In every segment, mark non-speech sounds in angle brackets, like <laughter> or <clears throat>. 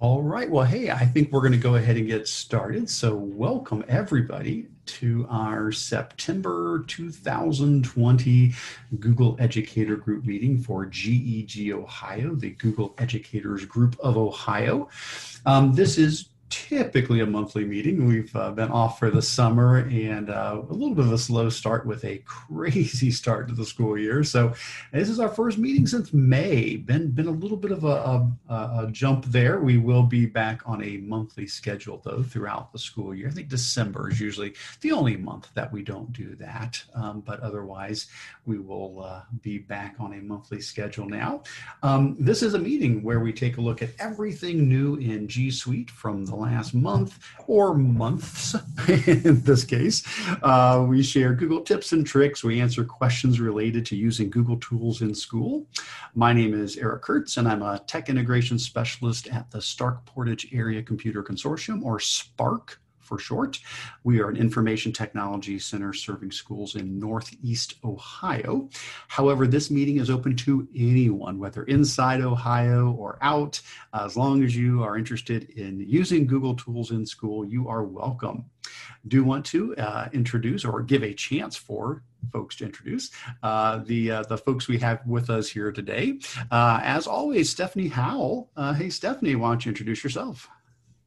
All right. Well, hey, I think we're going to go ahead and get started. So, welcome everybody to our September 2020 Google Educator Group meeting for GEG Ohio, the Google Educators Group of Ohio. Um, this is typically a monthly meeting. We've uh, been off for the summer and uh, a little bit of a slow start with a <laughs> crazy start to the school year. So this is our first meeting since May. Been been a little bit of a, a, a jump there. We will be back on a monthly schedule though throughout the school year. I think December is usually the only month that we don't do that, um, but otherwise we will uh, be back on a monthly schedule now. Um, this is a meeting where we take a look at everything new in G Suite from the last month or months <laughs> in this case. Uh, we share Google tips and tricks. We answer questions related to using Google tools in school. My name is Eric Kurtz, and I'm a tech integration specialist at the Stark Portage Area Computer Consortium, or SPARC for short. We are an information technology center serving schools in Northeast Ohio. However, this meeting is open to anyone, whether inside Ohio or out. As long as you are interested in using Google tools in school, you are welcome. Do want to uh, introduce or give a chance for folks to introduce uh, the uh, the folks we have with us here today. Uh, as always, Stephanie Howell. Uh, hey, Stephanie, why don't you introduce yourself?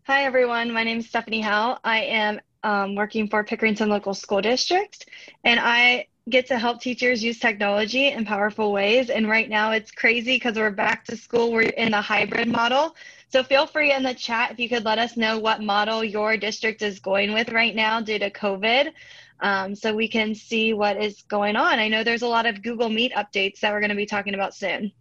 Hi, everyone. My name is Stephanie Howell. I am um, working for Pickerington Local School District, and I get to help teachers use technology in powerful ways. And right now it's crazy because we're back to school. We're in the hybrid model. So feel free in the chat if you could let us know what model your district is going with right now due to COVID. Um, so we can see what is going on. I know there's a lot of Google Meet updates that we're going to be talking about soon.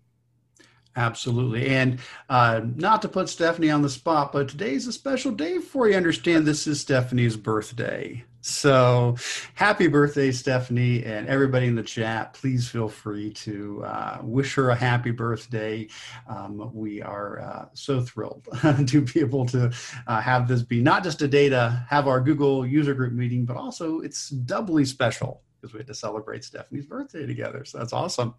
Absolutely. And uh, not to put Stephanie on the spot, but today's a special day for you. Understand this is Stephanie's birthday. So happy birthday, Stephanie, and everybody in the chat. Please feel free to uh, wish her a happy birthday. Um, we are uh, so thrilled <laughs> to be able to uh, have this be not just a day to have our Google user group meeting, but also it's doubly special because we had to celebrate Stephanie's birthday together. So that's awesome.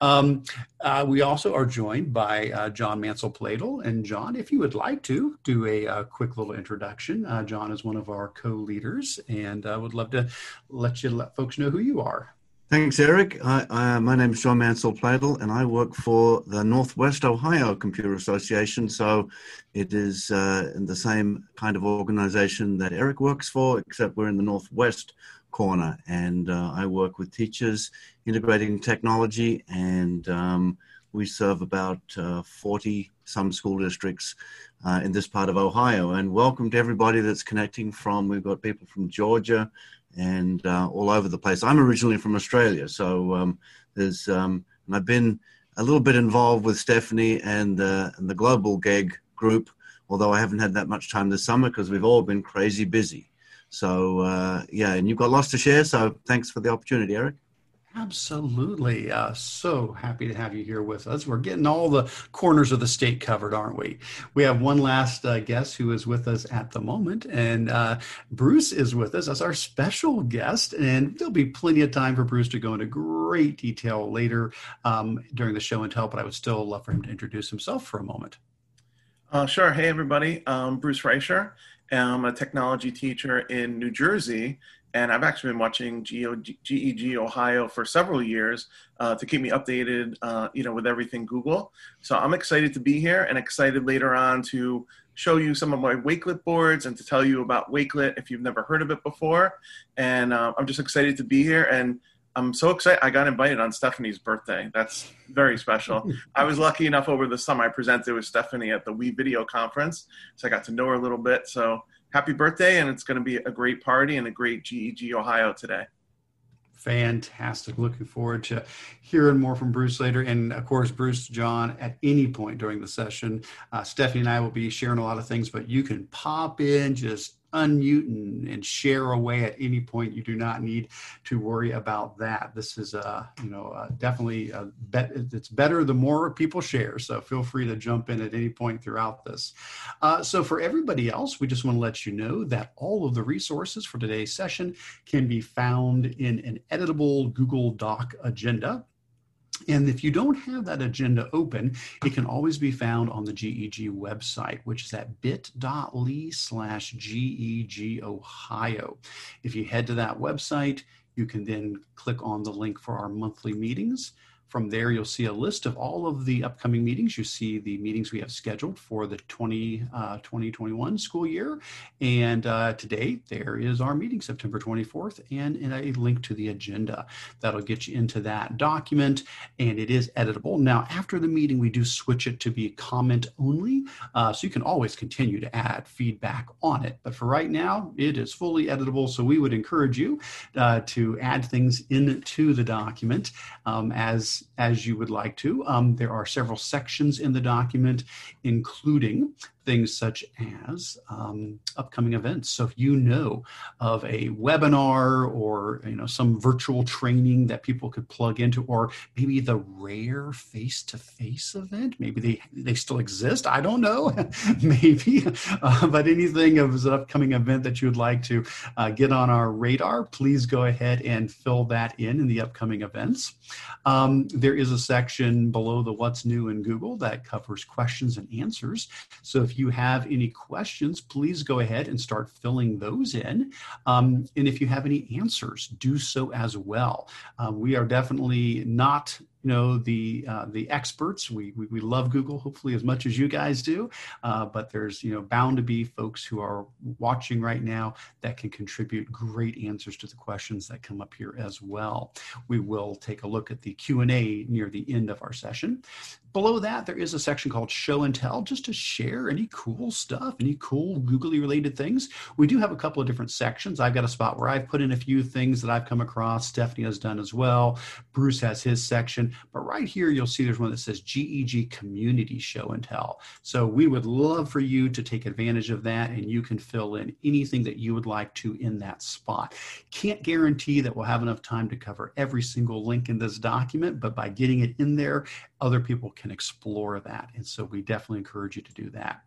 Um, uh, we also are joined by uh, John Mansell Pladel. And John, if you would like to do a, a quick little introduction, uh, John is one of our co leaders and I would love to let you let folks know who you are. Thanks, Eric. I, my name is John Mansell Pladel, and I work for the Northwest Ohio Computer Association. So it is uh, in the same kind of organization that Eric works for, except we're in the Northwest corner, and uh, I work with teachers integrating technology, and um, we serve about uh, 40 some school districts uh, in this part of Ohio. And welcome to everybody that's connecting from. We've got people from Georgia and uh, all over the place. I'm originally from Australia, so um, there's um, and I've been a little bit involved with Stephanie and, and the Global GEG group, although I haven't had that much time this summer because we've all been crazy busy. So uh, yeah, and you've got lots to share. So thanks for the opportunity, Eric. Absolutely. Uh, so happy to have you here with us. We're getting all the corners of the state covered, aren't we? We have one last uh, guest who is with us at the moment, and uh, Bruce is with us as our special guest. And there'll be plenty of time for Bruce to go into great detail later um, during the show and tell, but I would still love for him to introduce himself for a moment. Uh, sure. Hey, everybody. I'm Bruce Reicher. I'm a technology teacher in New Jersey, and I've actually been watching GEG Ohio for several years uh, to keep me updated, uh, you know, with everything Google. So I'm excited to be here and excited later on to show you some of my Wakelet boards and to tell you about Wakelet if you've never heard of it before. And uh, I'm just excited to be here and I'm so excited. I got invited on Stephanie's birthday. That's very special. <laughs> I was lucky enough over the summer I presented with Stephanie at the WeVideo conference, so I got to know her a little bit. So happy birthday, and it's going to be a great party and a great GEG Ohio today. Fantastic. Looking forward to hearing more from Bruce later. And of course, Bruce, John, at any point during the session, uh, Stephanie and I will be sharing a lot of things, but you can pop in, just unmute and, and share away at any point. You do not need to worry about that. This is, uh, you know, definitely a bet. It's better the more people share. So feel free to jump in at any point throughout this. Uh, so for everybody else, we just want to let you know that all of the resources for today's session can be found in an editable Google Doc agenda And if you don't have that agenda open, it can always be found on the GEG website, which is at bit.ly slash GEG Ohio. If you head to that website, you can then click on the link for our monthly meetings. From there, you'll see a list of all of the upcoming meetings. You see the meetings we have scheduled for the 20, uh, 2021 school year. And uh, today, there is our meeting, September 24th, and, and a link to the agenda. That'll get you into that document, and it is editable. Now, after the meeting, we do switch it to be comment only, uh, so you can always continue to add feedback on it. But for right now, it is fully editable, so we would encourage you uh, to add things into the document um, as as you would like to. Um, there are several sections in the document, including things such as um, upcoming events. So if you know of a webinar or you know some virtual training that people could plug into, or maybe the rare face-to-face event, maybe they they still exist. I don't know, <laughs> maybe, uh, but anything of an upcoming event that you would like to uh, get on our radar, please go ahead and fill that in in the upcoming events. Um, there is a section below the What's New in Google that covers questions and answers. So if if you have any questions, please go ahead and start filling those in. Um, and if you have any answers, do so as well. Uh, we are definitely not you know the uh, the experts. We, we, we love Google hopefully as much as you guys do, uh, but there's you know bound to be folks who are watching right now that can contribute great answers to the questions that come up here as well. We will take a look at the Q and A near the end of our session. Below that, there is a section called Show and Tell, just to share any cool stuff, any cool Googly related things. We do have a couple of different sections. I've got a spot where I've put in a few things that I've come across. Stephanie has done as well. Bruce has his section. But right here, you'll see there's one that says GEG Community Show and Tell. So we would love for you to take advantage of that and you can fill in anything that you would like to in that spot. Can't guarantee that we'll have enough time to cover every single link in this document, but by getting it in there, other people can explore that. And so we definitely encourage you to do that.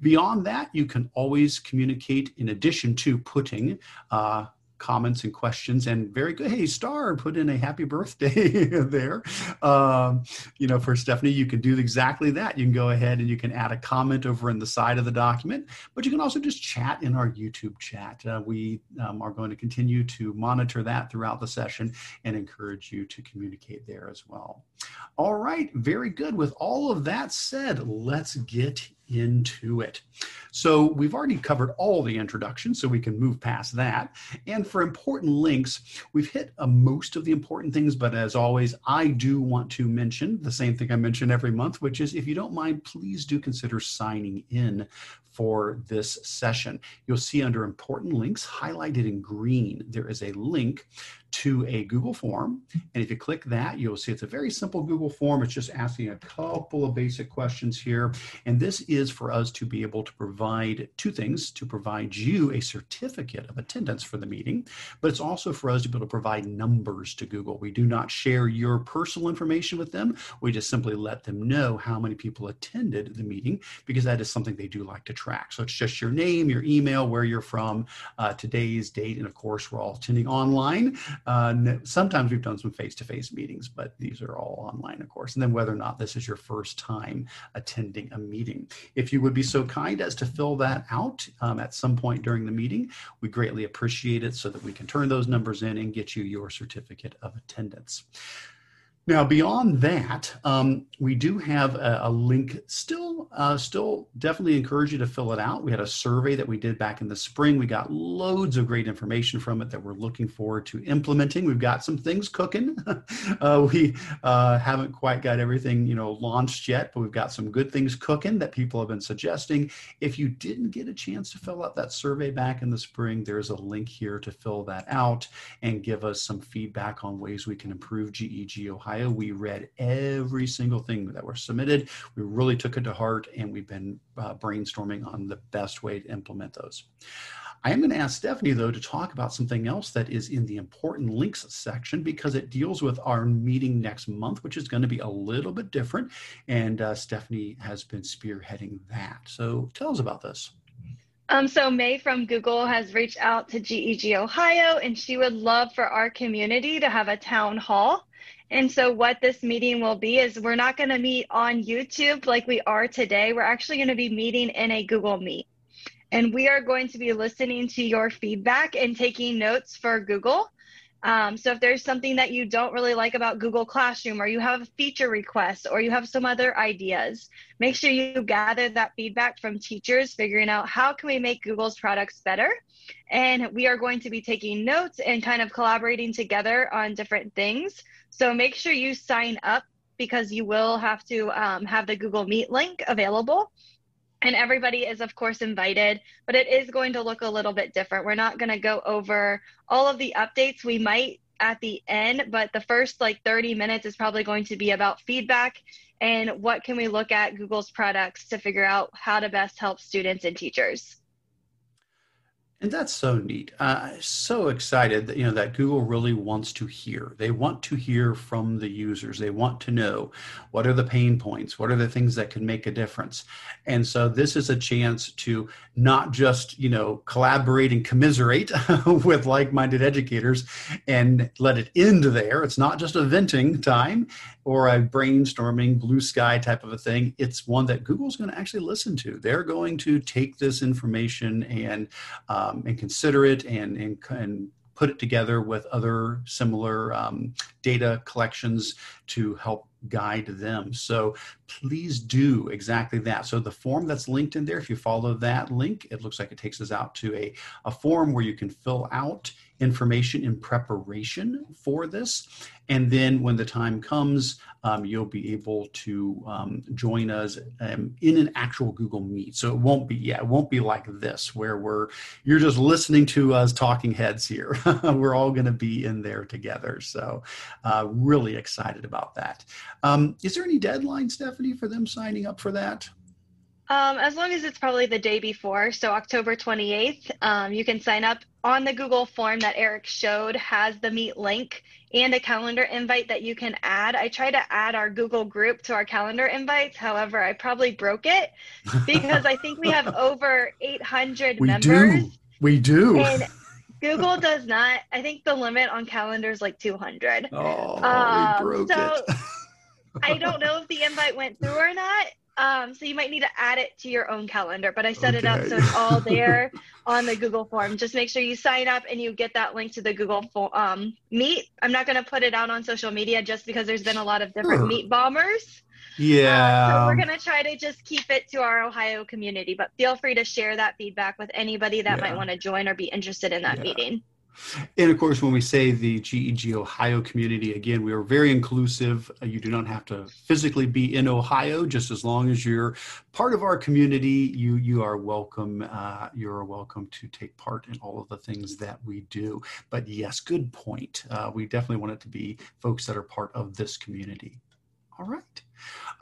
Beyond that, you can always communicate in addition to putting uh, comments and questions and very good. Hey star put in a happy birthday <laughs> there. Um, you know for stephanie you can do exactly that. You can go ahead and you can add a comment over in the side of the document but you can also just chat in our youtube chat. Uh, we um, are going to continue to monitor that throughout the session and encourage you to communicate there as well. All right very good. With all of that said let's get into it. So we've already covered all the introduction, so we can move past that. And for important links, we've hit uh, most of the important things, but as always, I do want to mention the same thing I mention every month, which is if you don't mind, please do consider signing in for this session. You'll see under important links highlighted in green, there is a link to a Google form. And if you click that, you'll see it's a very simple Google form. It's just asking a couple of basic questions here. And this is for us to be able to provide two things to provide you a certificate of attendance for the meeting, but it's also for us to be able to provide numbers to Google. We do not share your personal information with them. We just simply let them know how many people attended the meeting because that is something they do like to track. So it's just your name, your email, where you're from, uh, today's date, and of course, we're all attending online. Uh, sometimes we've done some face-to-face meetings, but these are all online, of course. And then whether or not this is your first time attending a meeting. If you would be so kind as to fill that out um, at some point during the meeting, we greatly appreciate it so that we can turn those numbers in and get you your certificate of attendance. Now, beyond that, um, we do have a, a link. Still, uh, still, definitely encourage you to fill it out. We had a survey that we did back in the spring. We got loads of great information from it that we're looking forward to implementing. We've got some things cooking. <laughs> uh, we uh, haven't quite got everything, you know, launched yet, but we've got some good things cooking that people have been suggesting. If you didn't get a chance to fill out that survey back in the spring, there's a link here to fill that out and give us some feedback on ways we can improve GEG Ohio Ohio. We read every single thing that were submitted. We really took it to heart, and we've been uh, brainstorming on the best way to implement those. I am going to ask Stephanie, though, to talk about something else that is in the important links section because it deals with our meeting next month, which is going to be a little bit different. And uh, Stephanie has been spearheading that. So tell us about this. Um, so May from Google has reached out to GEG Ohio, and she would love for our community to have a town hall And so, what this meeting will be is we're not going to meet on YouTube like we are today. We're actually going to be meeting in a Google Meet. And we are going to be listening to your feedback and taking notes for Google. Um, so if there's something that you don't really like about Google Classroom, or you have a feature request, or you have some other ideas, make sure you gather that feedback from teachers, figuring out how can we make Google's products better. And we are going to be taking notes and kind of collaborating together on different things. So make sure you sign up because you will have to um, have the Google Meet link available. And everybody is of course invited but it is going to look a little bit different. We're not going to go over all of the updates. We might at the end but the first like 30 minutes is probably going to be about feedback and what can we look at google's products to figure out how to best help students and teachers and that's so neat. Uh, so excited that you know that Google really wants to hear. They want to hear from the users. They want to know what are the pain points, what are the things that can make a difference. And so this is a chance to not just you know collaborate and commiserate <laughs> with like-minded educators and let it end there. It's not just a venting time or a brainstorming blue sky type of a thing. It's one that Google's going to actually listen to. They're going to take this information and um, and consider it and, and, and put it together with other similar um, data collections to help guide them. So please do exactly that. So the form that's linked in there, if you follow that link, it looks like it takes us out to a, a form where you can fill out information in preparation for this. And then when the time comes, um, you'll be able to um, join us um, in an actual Google Meet. So it won't be, yeah, it won't be like this where we're, you're just listening to us talking heads here. <laughs> we're all going to be in there together. So uh, really excited about that. Um, is there any deadline, Stephanie, for them signing up for that? Um, as long as it's probably the day before, so October 28th, um, you can sign up on the Google form that Eric showed has the Meet link and a calendar invite that you can add. I try to add our Google group to our calendar invites. However, I probably broke it <laughs> because I think we have over 800 we members. Do. We do. And Google does not. I think the limit on calendars like 200. Oh, um, we broke so it. I don't know if the invite went through or not. Um, so you might need to add it to your own calendar, but I set okay. it up so it's all there <laughs> on the Google form. Just make sure you sign up and you get that link to the Google um, Meet. I'm not going to put it out on social media just because there's been a lot of different sure. Meet bombers. Yeah. Uh, so we're going to try to just keep it to our Ohio community, but feel free to share that feedback with anybody that yeah. might want to join or be interested in that yeah. meeting. And of course, when we say the GEG Ohio community, again, we are very inclusive. Uh, you do not have to physically be in Ohio, just as long as you're part of our community, you you are welcome. Uh, you are welcome to take part in all of the things that we do. But yes, good point. Uh, we definitely want it to be folks that are part of this community. All right.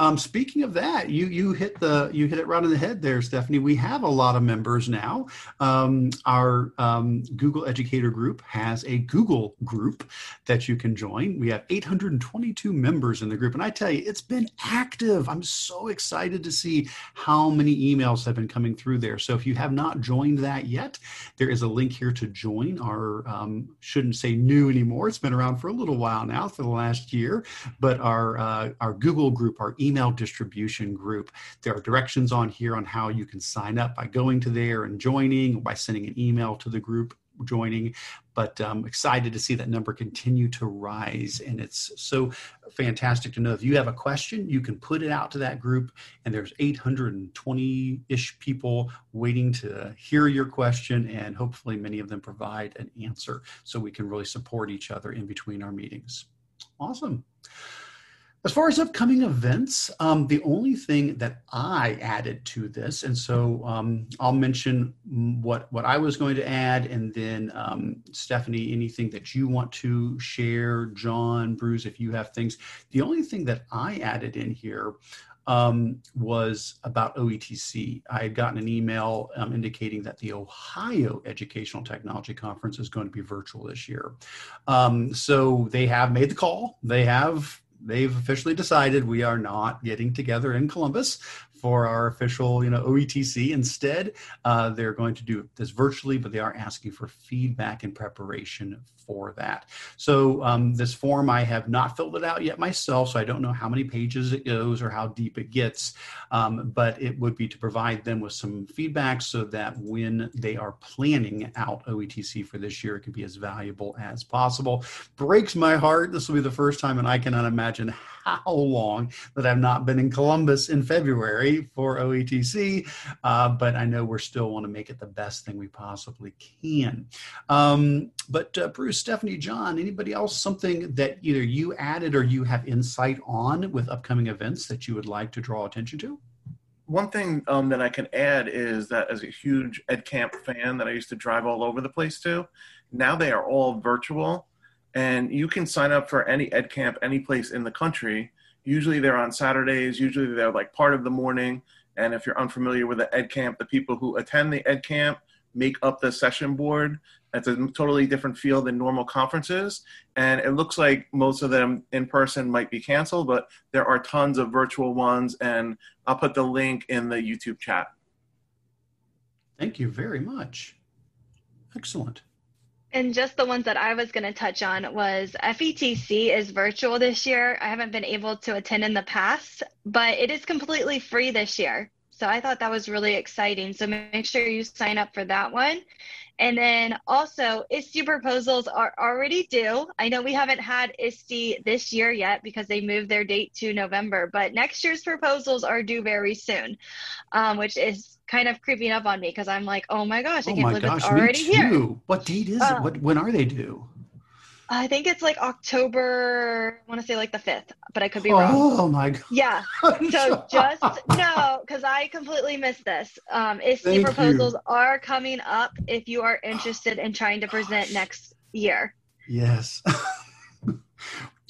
Um, speaking of that, you you hit the you hit it right on the head there, Stephanie. We have a lot of members now. Um, our um, Google Educator Group has a Google group that you can join. We have 822 members in the group, and I tell you, it's been active. I'm so excited to see how many emails have been coming through there. So if you have not joined that yet, there is a link here to join. Our um, shouldn't say new anymore. It's been around for a little while now, for the last year, but our uh, our Google group, our email distribution group. There are directions on here on how you can sign up by going to there and joining, by sending an email to the group joining but I'm um, excited to see that number continue to rise. And it's so fantastic to know if you have a question, you can put it out to that group, and there's 820 ish people waiting to hear your question, and hopefully many of them provide an answer so we can really support each other in between our meetings. Awesome. As far as upcoming events, um, the only thing that I added to this, and so um, I'll mention what what I was going to add, and then um, Stephanie, anything that you want to share, John, Bruce, if you have things. The only thing that I added in here um, was about OETC. I had gotten an email um, indicating that the Ohio Educational Technology Conference is going to be virtual this year. Um, so they have made the call. They have they've officially decided we are not getting together in Columbus for our official, you know, OETC. Instead, uh, they're going to do this virtually, but they are asking for feedback and preparation for that. So um, this form, I have not filled it out yet myself, so I don't know how many pages it goes or how deep it gets. Um, but it would be to provide them with some feedback so that when they are planning out OETC for this year, it can be as valuable as possible. Breaks my heart. This will be the first time, and I cannot imagine how long that I've not been in Columbus in February for OETC, uh, but I know we're still want to make it the best thing we possibly can. Um, but uh, Bruce, Stephanie, John, anybody else something that either you added or you have insight on with upcoming events that you would like to draw attention to? One thing um, that I can add is that as a huge EdCamp fan that I used to drive all over the place to, now they are all virtual and you can sign up for any ed camp any place in the country. Usually they're on saturdays usually they're like part of the morning. And if you're unfamiliar with the ed camp the people who attend the ed camp make up the session board. It's a totally different feel than normal conferences. And it looks like most of them in person might be canceled but there are tons of virtual ones and i'll put the link in the youtube chat. Thank you very much. Excellent and just the ones that I was going to touch on was FETC is virtual this year. I haven't been able to attend in the past, but it is completely free this year. So I thought that was really exciting. So make sure you sign up for that one. And then also, ISTE proposals are already due. I know we haven't had ISTE this year yet because they moved their date to November, but next year's proposals are due very soon, um, which is kind of creeping up on me because I'm like, oh my gosh, I oh can't believe gosh, it's already here. What date is uh, it? What when are they due? I think it's like October. I want to say like the fifth, but I could be oh, wrong. Oh my god! Yeah. <laughs> So just no, because I completely missed this. Um, ISTE proposals you. are coming up if you are interested in trying to present next year. Yes. <laughs>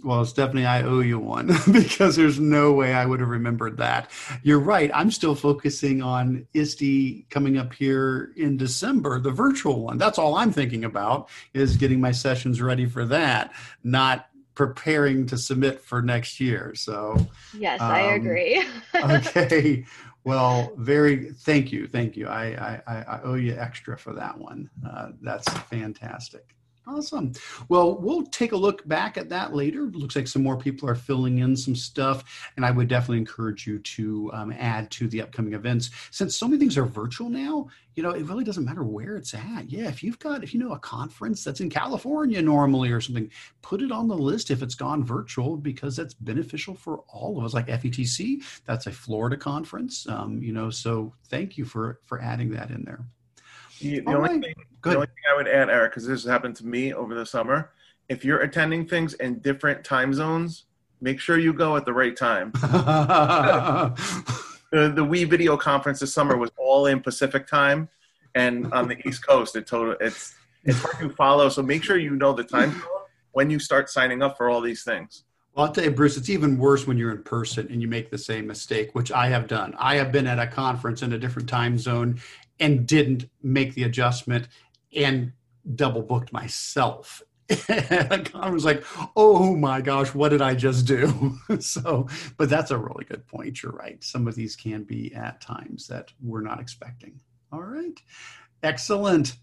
Well, Stephanie, I owe you one <laughs> because there's no way I would have remembered that. You're right. I'm still focusing on ISTE coming up here in December, the virtual one. That's all I'm thinking about is getting my sessions ready for that, not preparing to submit for next year. So, yes, um, I agree. <laughs> okay. Well, very thank you. Thank you. I, I, I owe you extra for that one. Uh, that's fantastic. Awesome. Well, we'll take a look back at that later. Looks like some more people are filling in some stuff, and I would definitely encourage you to um, add to the upcoming events. Since so many things are virtual now, you know, it really doesn't matter where it's at. Yeah, if you've got, if you know, a conference that's in California normally or something, put it on the list if it's gone virtual because that's beneficial for all of us. Like FETC, that's a Florida conference. Um, you know, so thank you for for adding that in there. The, the only, thing, the only thing I would add, Eric, because this happened to me over the summer, if you're attending things in different time zones, make sure you go at the right time. <laughs> the, the WeVideo conference this summer was all in Pacific time, and on the East Coast, it total it's it's hard to follow. So make sure you know the time zone when you start signing up for all these things. Well, I'll tell you, Bruce, it's even worse when you're in person and you make the same mistake, which I have done. I have been at a conference in a different time zone and didn't make the adjustment and double booked myself. <laughs> I was like, oh my gosh, what did I just do? <laughs> so, but that's a really good point. You're right. Some of these can be at times that we're not expecting. All right. Excellent.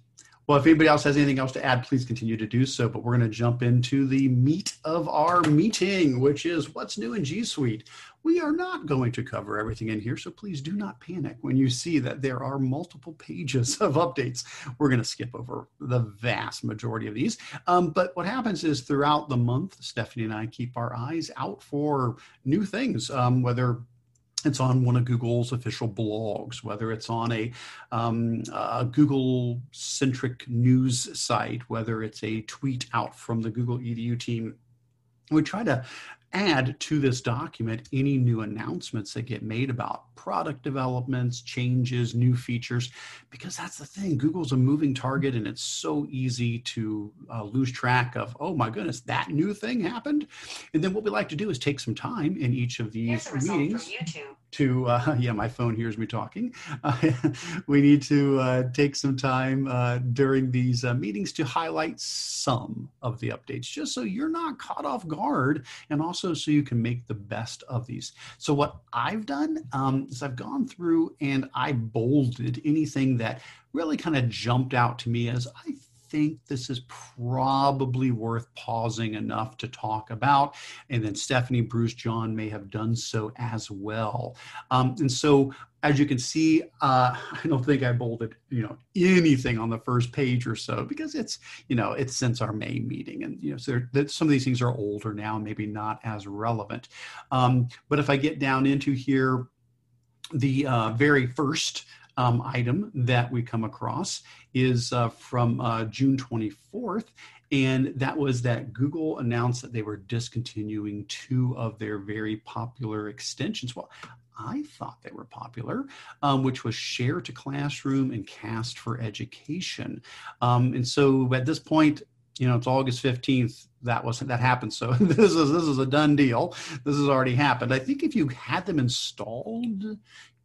Well, if anybody else has anything else to add, please continue to do so. But we're going to jump into the meat of our meeting, which is what's new in G Suite. We are not going to cover everything in here, so please do not panic when you see that there are multiple pages of updates. We're going to skip over the vast majority of these. Um, but what happens is throughout the month, Stephanie and I keep our eyes out for new things, um, whether it's on one of Google's official blogs, whether it's on a, um, a Google centric news site, whether it's a tweet out from the Google EDU team. We try to add to this document any new announcements that get made about product developments, changes, new features, because that's the thing. Google's a moving target and it's so easy to uh, lose track of, oh my goodness, that new thing happened. And then what we like to do is take some time in each of these meetings. To uh, <laughs> yeah my phone hears me talking. Uh, <laughs> we need to uh, take some time uh, during these uh, meetings to highlight some of the updates just so you're not caught off guard and also so you can make the best of these. So what i've done um, is i've gone through and i bolded anything that really kind of jumped out to me as i think this is probably worth pausing enough to talk about. And then Stephanie, Bruce, John may have done so as well. Um, and so as you can see, uh, <laughs> I don't think I bolded, you know, anything on the first page or so because it's, you know, it's since our May meeting, and you know, so some of these things are older now, maybe not as relevant. Um, but if I get down into here, the uh, very first um, item that we come across is uh, from uh, June 24th, and that was that Google announced that they were discontinuing two of their very popular extensions. Well, I thought they were popular, um, which was Share to Classroom and Cast for Education. Um, and so at this point, you know, it's August 15th. That wasn't that happened. So <laughs> this is this is a done deal. This has already happened. I think if you had them installed,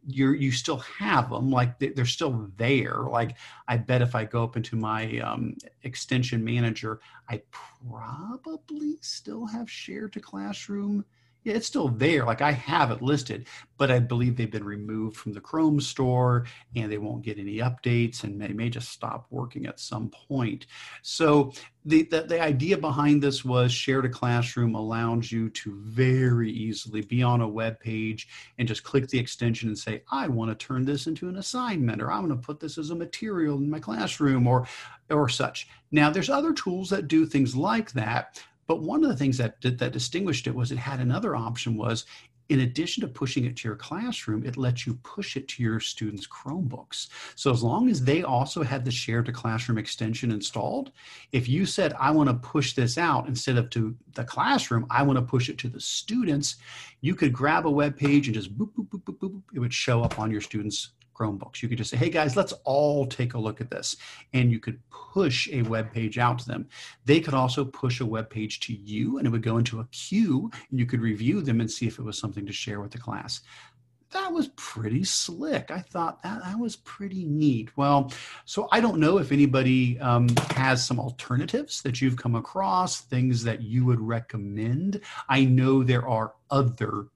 you you still have them like they're still there. Like i bet if i go up into my um, extension manager i probably still have share to classroom yeah, it's still there. Like I have it listed, but I believe they've been removed from the Chrome store and they won't get any updates and they may just stop working at some point. So the, the, the idea behind this was share to classroom allows you to very easily be on a web page and just click the extension and say, I want to turn this into an assignment or I'm going to put this as a material in my classroom or or such. Now there's other tools that do things like that but one of the things that, that, distinguished it was it had another option was in addition to pushing it to your classroom, it lets you push it to your students' Chromebooks. So as long as they also had the share to classroom extension installed, if you said, I want to push this out instead of to the classroom, I want to push it to the students, you could grab a web page and just boop, boop, boop, boop, boop, it would show up on your students' Chromebooks. You could just say, hey guys, let's all take a look at this. And you could push a web page out to them. They could also push a web page to you and it would go into a queue and you could review them and see if it was something to share with the class. That was pretty slick. I thought that, that was pretty neat. Well, so I don't know if anybody um, has some alternatives that you've come across, things that you would recommend. I know there are other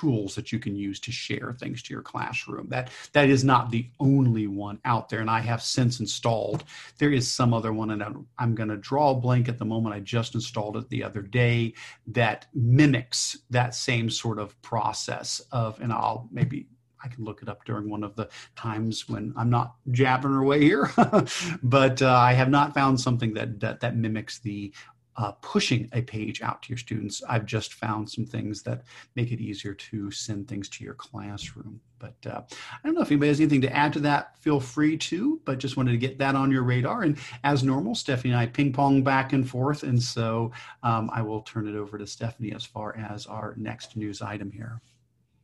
tools that you can use to share things to your classroom. That that is not the only one out there, and I have since installed. There is some other one, and I'm, I'm going to draw a blank at the moment. I just installed it the other day that mimics that same sort of process of, and I'll maybe I can look it up during one of the times when I'm not jabbing away here, <laughs> but uh, I have not found something that, that that mimics the uh, pushing a page out to your students. I've just found some things that make it easier to send things to your classroom. But uh, I don't know if anybody has anything to add to that. Feel free to, but just wanted to get that on your radar. And as normal, Stephanie and I ping pong back and forth. And so um, I will turn it over to Stephanie as far as our next news item here.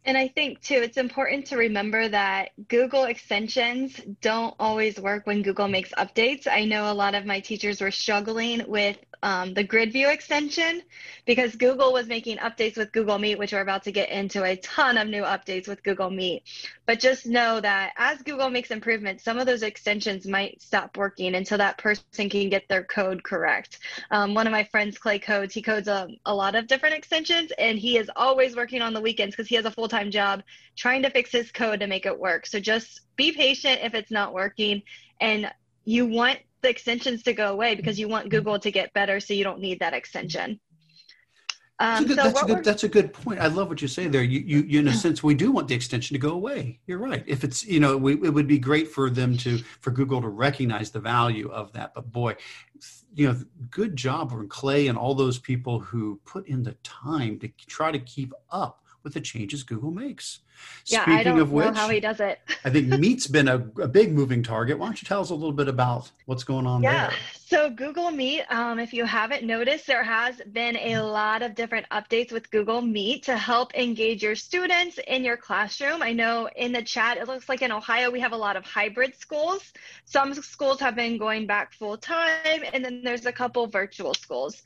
And I think too, it's important to remember that Google extensions don't always work when Google makes updates. I know a lot of my teachers were struggling with um, the grid view extension because Google was making updates with Google Meet, which we're about to get into a ton of new updates with Google Meet. But just know that as Google makes improvements, some of those extensions might stop working until that person can get their code correct. Um, one of my friends, Clay Codes, he codes a, a lot of different extensions and he is always working on the weekends because he has a full time job trying to fix his code to make it work. So just be patient if it's not working. And you want the extensions to go away because you want Google to get better so you don't need that extension. Um, that's, a good, so that's, a good, that's a good point. I love what you say there. You, you, you, in a sense, we do want the extension to go away. You're right. If it's, you know, we, it would be great for them to, for Google to recognize the value of that. But boy, you know, good job from Clay and all those people who put in the time to try to keep up with the changes Google makes. Yeah, Speaking I don't of which, know how he does it. I think <laughs> Meet's been a, a, big moving target. Why don't you tell us a little bit about what's going on yeah. there? So Google Meet, um, if you haven't noticed, there has been a lot of different updates with Google Meet to help engage your students in your classroom. I know in the chat, it looks like in Ohio, we have a lot of hybrid schools. Some schools have been going back full time, and then there's a couple virtual schools.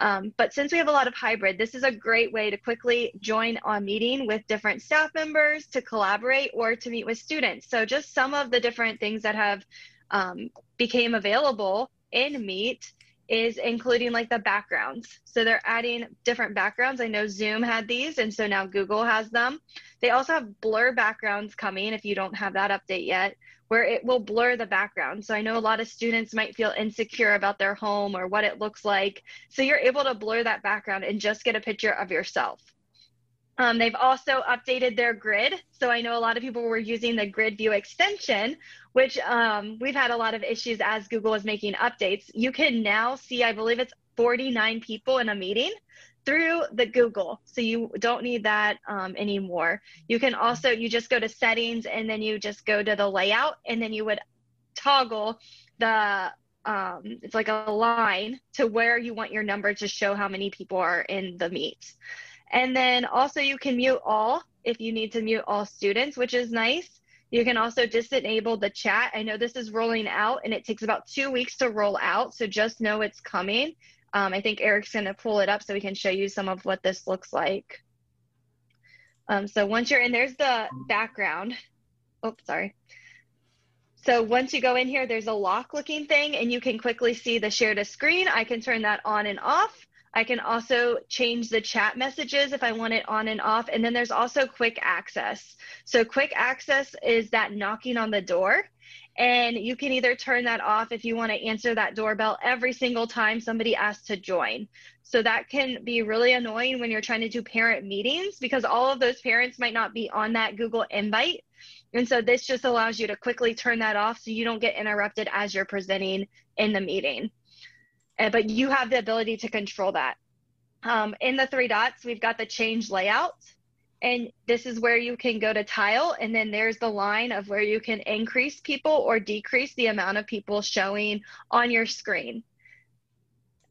Um, but since we have a lot of hybrid, this is a great way to quickly join a meeting with different staff members members, to collaborate, or to meet with students. So just some of the different things that have um, became available in Meet is including like the backgrounds. So they're adding different backgrounds. I know Zoom had these, and so now Google has them. They also have blur backgrounds coming if you don't have that update yet, where it will blur the background. So I know a lot of students might feel insecure about their home or what it looks like. So you're able to blur that background and just get a picture of yourself. Um, they've also updated their grid. So I know a lot of people were using the grid view extension, which um, we've had a lot of issues as Google is making updates. You can now see, I believe it's 49 people in a meeting through the Google. So you don't need that um, anymore. You can also, you just go to settings and then you just go to the layout and then you would toggle the, um, it's like a line to where you want your number to show how many people are in the meet. And then also you can mute all if you need to mute all students, which is nice. You can also disable the chat. I know this is rolling out and it takes about two weeks to roll out. So just know it's coming. Um, I think Eric's to pull it up so we can show you some of what this looks like. Um, so once you're in, there's the background. Oh, sorry. So once you go in here, there's a lock looking thing and you can quickly see the share to screen. I can turn that on and off. I can also change the chat messages if I want it on and off. And then there's also quick access. So quick access is that knocking on the door. And you can either turn that off if you want to answer that doorbell every single time somebody asks to join. So that can be really annoying when you're trying to do parent meetings because all of those parents might not be on that Google invite. And so this just allows you to quickly turn that off so you don't get interrupted as you're presenting in the meeting. Uh, but you have the ability to control that. Um, in the three dots, we've got the change layout. And this is where you can go to tile. And then there's the line of where you can increase people or decrease the amount of people showing on your screen.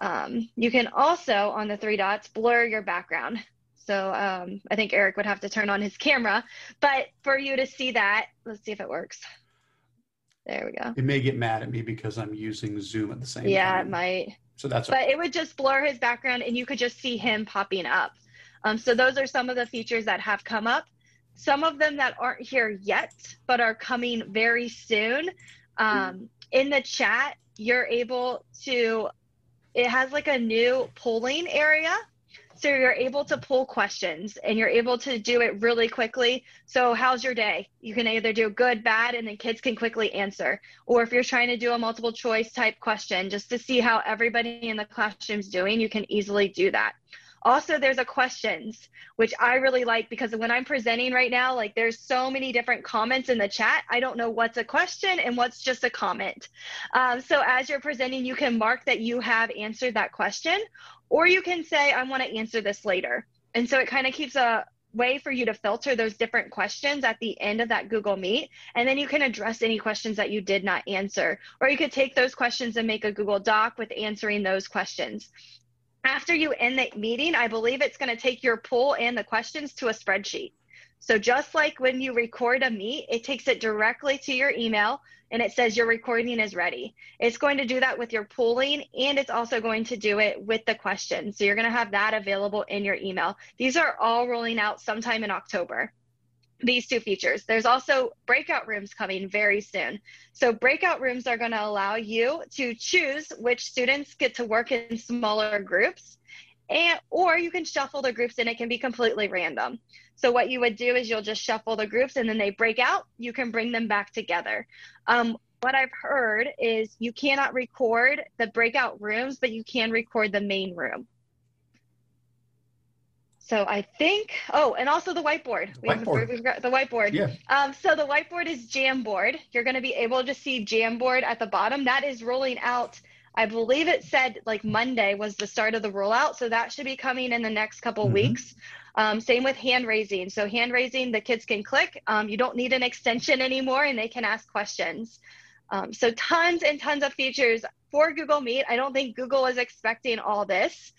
Um, you can also, on the three dots, blur your background. So um, I think Eric would have to turn on his camera. But for you to see that, let's see if it works. There we go. It may get mad at me because I'm using Zoom at the same yeah, time. Yeah, it might. So that's. But it would just blur his background, and you could just see him popping up. Um, so those are some of the features that have come up. Some of them that aren't here yet, but are coming very soon. Um, in the chat, you're able to. It has like a new polling area so you're able to pull questions and you're able to do it really quickly. So, how's your day? You can either do good, bad, and then kids can quickly answer. Or if you're trying to do a multiple choice type question, just to see how everybody in the classroom's doing, you can easily do that. Also, there's a questions, which I really like because when I'm presenting right now, like there's so many different comments in the chat. I don't know what's a question and what's just a comment. Um, so as you're presenting, you can mark that you have answered that question, or you can say, I want to answer this later. And so it kind of keeps a way for you to filter those different questions at the end of that Google Meet. And then you can address any questions that you did not answer. Or you could take those questions and make a Google Doc with answering those questions. After you end the meeting, I believe it's going to take your poll and the questions to a spreadsheet. So just like when you record a meet, it takes it directly to your email and it says your recording is ready. It's going to do that with your polling and it's also going to do it with the questions. So you're going to have that available in your email. These are all rolling out sometime in October. These two features. There's also breakout rooms coming very soon. So, breakout rooms are going to allow you to choose which students get to work in smaller groups and or you can shuffle the groups and it can be completely random so what you would do is you'll just shuffle the groups and then they break out you can bring them back together um, what i've heard is you cannot record the breakout rooms but you can record the main room so I think, oh, and also the whiteboard. The whiteboard. We've, we've got the whiteboard. Yeah. Um, so the whiteboard is Jamboard. You're going to be able to see Jamboard at the bottom. That is rolling out I believe it said like Monday was the start of the rollout, so that should be coming in the next couple mm-hmm. weeks. Um, same with hand raising. So hand raising, the kids can click. Um, you don't need an extension anymore, and they can ask questions. Um, so tons and tons of features for Google Meet. I don't think Google is expecting all this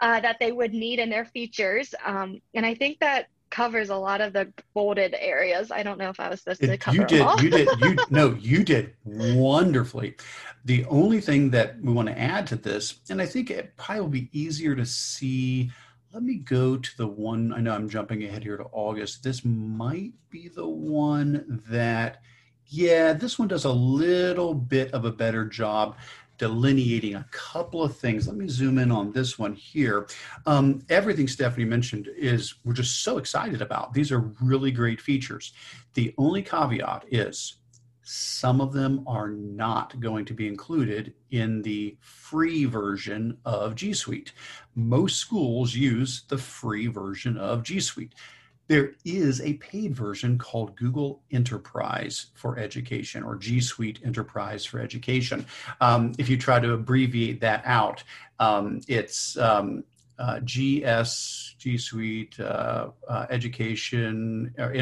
uh, that they would need in their features, um, and I think that covers a lot of the bolded areas. I don't know if I was supposed to cover you did, all. you did, you <laughs> no, you did wonderfully. The only thing that we want to add to this, and I think it probably will be easier to see let me go to the one. I know I'm jumping ahead here to August. This might be the one that, yeah, this one does a little bit of a better job delineating a couple of things. Let me zoom in on this one here. Um, everything Stephanie mentioned is we're just so excited about. These are really great features. The only caveat is some of them are not going to be included in the free version of G Suite. Most schools use the free version of G Suite. There is a paid version called Google Enterprise for Education or G Suite Enterprise for Education. Um, if you try to abbreviate that out, um, it's um, uh, GS, G Suite, uh, uh, Education, or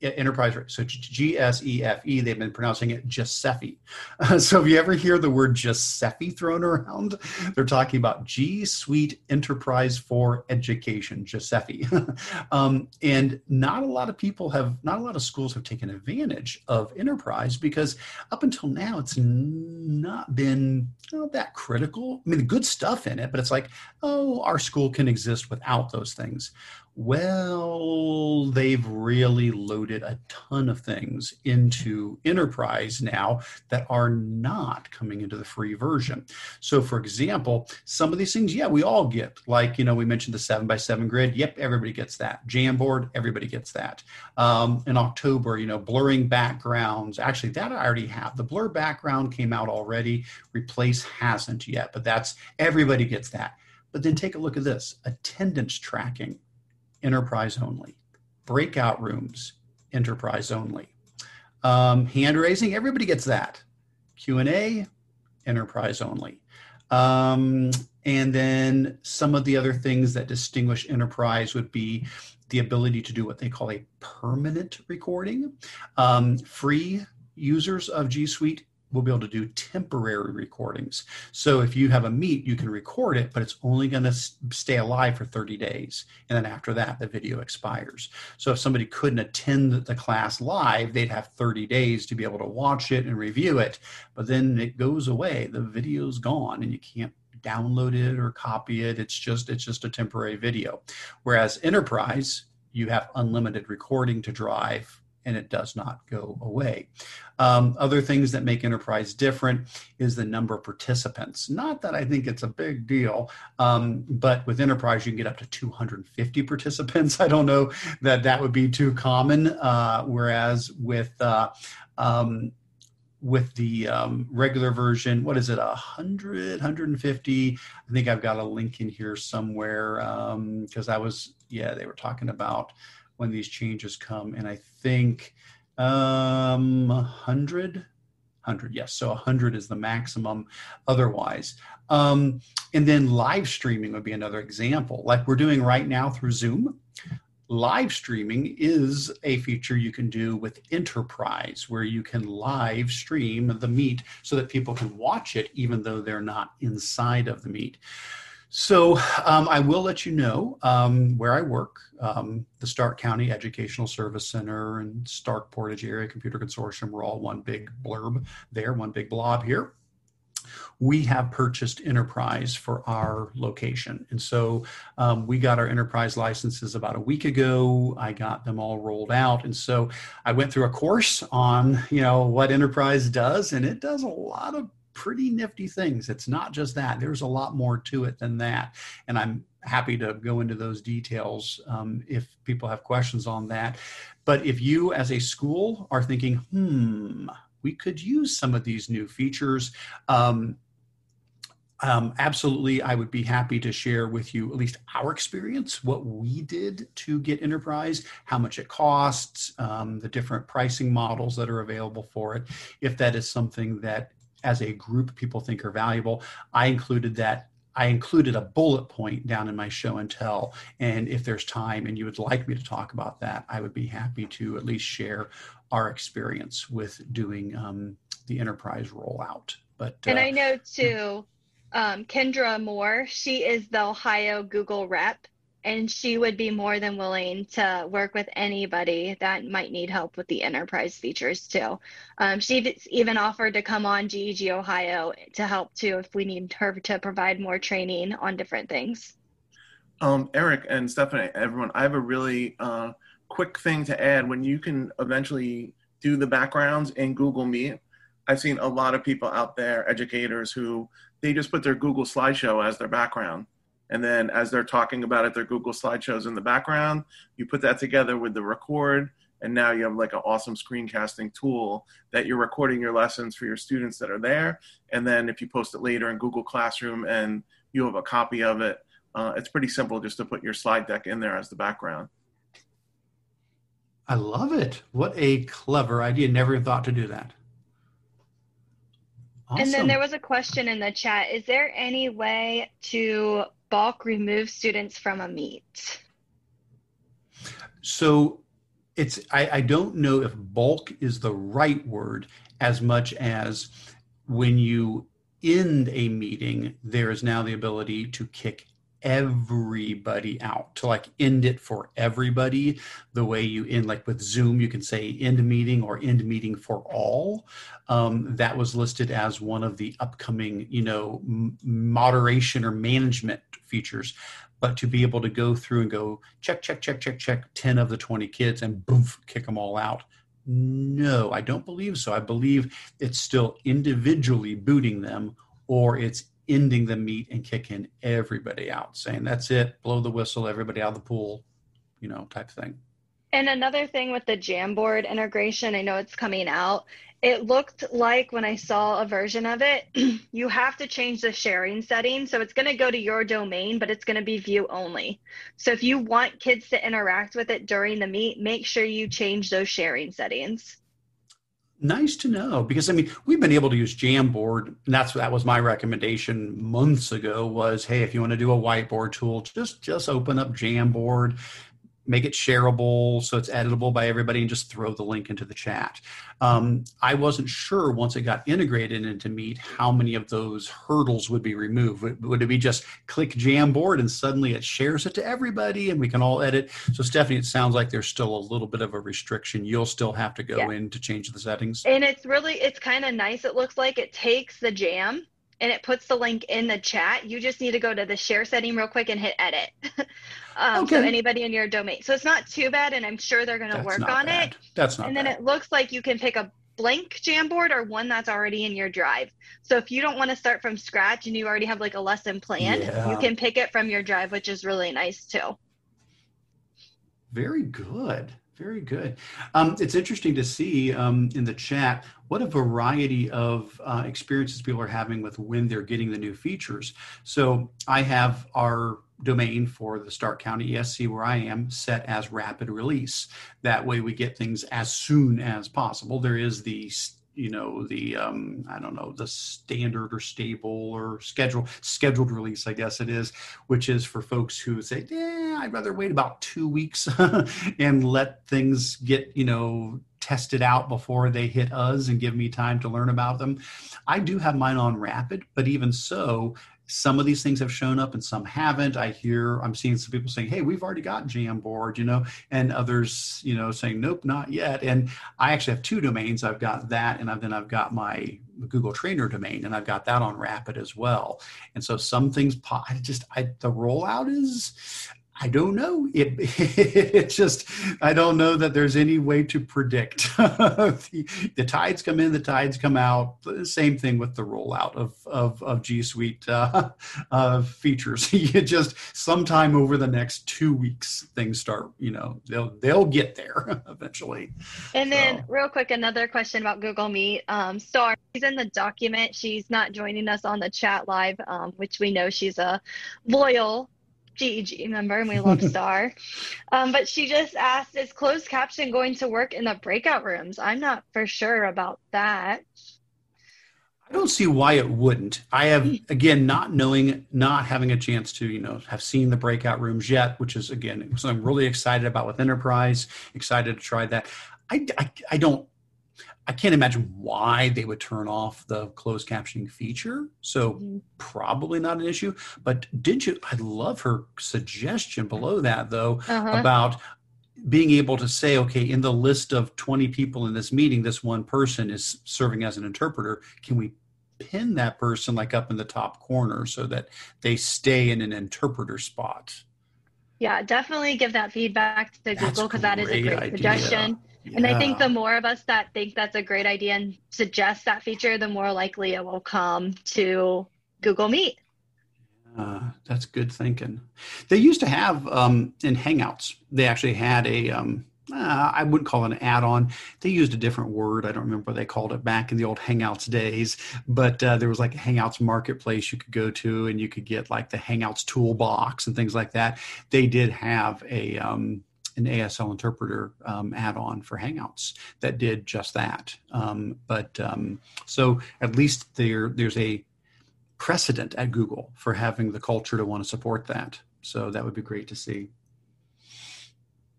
Enterprise, Enterprise. So GSEFE, they've been pronouncing it Giuseppe. <laughs> so if you ever hear the word Giuseppe thrown around, <laughs> they're talking about G Suite Enterprise for Education, Giuseppe. <laughs> um, and not a lot of people have, not a lot of schools have taken advantage of Enterprise because up until now, it's not been you know, that critical. I mean, the good stuff in it, but it's like, oh, our school can exist without those things. Well, they've really loaded a ton of things into enterprise now that are not coming into the free version. So, for example, some of these things, yeah, we all get. Like, you know, we mentioned the seven by seven grid. Yep, everybody gets that. Jamboard, everybody gets that. Um, in October, you know, blurring backgrounds. Actually, that I already have. The blur background came out already. Replace hasn't yet, but that's everybody gets that. But then take a look at this attendance tracking enterprise only. Breakout rooms, enterprise only. Um, hand raising, everybody gets that. Q&A, enterprise only. Um, and then some of the other things that distinguish enterprise would be the ability to do what they call a permanent recording. Um, free users of G Suite we'll be able to do temporary recordings. So if you have a meet, you can record it, but it's only going to stay alive for 30 days. And then after that, the video expires. So if somebody couldn't attend the class live, they'd have 30 days to be able to watch it and review it. But then it goes away. The video's gone and you can't download it or copy it. It's just it's just a temporary video. Whereas enterprise, you have unlimited recording to drive and it does not go away. Um, other things that make enterprise different is the number of participants. Not that I think it's a big deal, um, but with enterprise you can get up to 250 participants. <laughs> I don't know that that would be too common, uh, whereas with uh, um, with the um, regular version what is it 100 150 i think i've got a link in here somewhere because um, i was yeah they were talking about when these changes come. And I think um, 100, 100, yes. So 100 is the maximum otherwise. Um, and then live streaming would be another example, like we're doing right now through Zoom. Live streaming is a feature you can do with Enterprise, where you can live stream the meet so that people can watch it even though they're not inside of the meet. So um, I will let you know um, where I work. Um, the Stark County Educational Service Center and Stark Portage Area Computer Consortium were all one big blurb there, one big blob here. We have purchased enterprise for our location. And so um, we got our enterprise licenses about a week ago. I got them all rolled out. And so I went through a course on, you know, what enterprise does, and it does a lot of pretty nifty things. It's not just that, there's a lot more to it than that. And I'm happy to go into those details um, if people have questions on that. But if you, as a school, are thinking, hmm, we could use some of these new features. Um, um, absolutely, I would be happy to share with you at least our experience, what we did to get enterprise, how much it costs, um, the different pricing models that are available for it, if that is something that as a group people think are valuable. I included that. I included a bullet point down in my show and tell. And if there's time and you would like me to talk about that, I would be happy to at least share our experience with doing um, the enterprise rollout. But and uh, I know too, um, Kendra Moore. She is the Ohio Google rep, and she would be more than willing to work with anybody that might need help with the enterprise features too. Um, she even offered to come on GEG Ohio to help too if we need her to provide more training on different things. Um, Eric and Stephanie, everyone, I have a really uh, quick thing to add. When you can eventually do the backgrounds in Google Meet, I've seen a lot of people out there, educators, who they just put their Google slideshow as their background. And then as they're talking about it, their Google slideshows in the background. You put that together with the record, and now you have like an awesome screencasting tool that you're recording your lessons for your students that are there. And then if you post it later in Google Classroom and you have a copy of it, uh, it's pretty simple just to put your slide deck in there as the background. I love it. What a clever idea. Never thought to do that. Awesome. And then there was a question in the chat. Is there any way to bulk remove students from a meet? So it's I, I don't know if bulk is the right word as much as when you end a meeting, there is now the ability to kick everybody out to like end it for everybody the way you end like with zoom you can say end meeting or end meeting for all. Um, that was listed as one of the upcoming you know moderation or management features. But to be able to go through and go check check check check check 10 of the 20 kids and boom kick them all out. No i don't believe so. I believe it's still individually booting them or it's ending the meet and kicking everybody out, saying that's it, blow the whistle, everybody out of the pool, you know, type thing. And another thing with the Jamboard integration, I know it's coming out. It looked like when I saw a version of it, <clears throat> you have to change the sharing setting. So it's going to go to your domain, but it's going to be view only. So if you want kids to interact with it during the meet, make sure you change those sharing settings nice to know because i mean we've been able to use jamboard and that's that was my recommendation months ago was hey if you want to do a whiteboard tool just just open up jamboard make it shareable so it's editable by everybody and just throw the link into the chat. Um, I wasn't sure once it got integrated into Meet how many of those hurdles would be removed. Would, would, it be just click Jamboard and suddenly it shares it to everybody and we can all edit? So, Stephanie, it sounds like there's still a little bit of a restriction. You'll still have to go yeah. in to change the settings. And it's really, it's kind of nice. It looks like it takes the jam and it puts the link in the chat. You just need to go to the share setting real quick and hit edit. <laughs> um, okay. So anybody in your domain. So it's not too bad, and I'm sure they're going to work on bad. it. That's not. And then it looks like you can pick a blank Jamboard or one that's already in your drive. So if you don't want to start from scratch and you already have like a lesson planned, yeah. you can pick it from your drive, which is really nice too. Very good. Very good. Um, it's interesting to see um, in the chat what a variety of uh, experiences people are having with when they're getting the new features. So I have our domain for the Stark County ESC where I am set as rapid release. That way we get things as soon as possible. There is the you know the um, I don't know the standard or stable or schedule scheduled release I guess it is, which is for folks who say, yeah, I'd rather wait about two weeks <laughs> and let things get you know tested out before they hit us and give me time to learn about them. I do have mine on rapid, but even so, some of these things have shown up and some haven't. I hear I'm seeing some people saying, "Hey, we've already got Jamboard," you know, and others, you know, saying, "Nope, not yet." And I actually have two domains. I've got that, and I've, then I've got my Google Trainer domain, and I've got that on Rapid as well. And so some things, I just I, the rollout is I don't know. It, <laughs> it just, I don't know that there's any way to predict. <laughs> the, the, tides come in, the tides come out. Same thing with the rollout of, of, of G Suite uh, <laughs> uh, features. you just, sometime over the next two weeks, things start, you know, they'll, they'll get there eventually. And then, so. real quick, another question about Google Meet. Um, Star, she's in the document. She's not joining us on the chat live, um, which we know she's a loyal GEG member, and we love <laughs> Star. Um, but she just asked, "Is closed caption going to work in the breakout rooms?" I'm not for sure about that. I don't see why it wouldn't. I have again not knowing, not having a chance to, you know, have seen the breakout rooms yet, which is again something I'm really excited about with Enterprise. Excited to try that. I, I, I don't I can't imagine why they would turn off the closed captioning feature. So mm-hmm. probably not an issue. But did you? I love her suggestion below that though uh-huh. about being able to say, okay, in the list of 20 people in this meeting, this one person is serving as an interpreter. Can we pin that person like up in the top corner so that they stay in an interpreter spot? Yeah, definitely give that feedback to That's Google because that is a great idea. suggestion. And I think the more of us that think that's a great idea and suggest that feature, the more likely it will come to Google Meet. Uh, that's good thinking. They used to have um, in Hangouts. They actually had a. Um, uh, I wouldn't call it an add-on. They used a different word. I don't remember what they called it back in the old Hangouts days. But uh, there was like a Hangouts marketplace you could go to, and you could get like the Hangouts toolbox and things like that. They did have a um, an ASL interpreter um, add-on for Hangouts that did just that. Um, but um, so at least there there's a precedent at Google for having the culture to want to support that. So that would be great to see.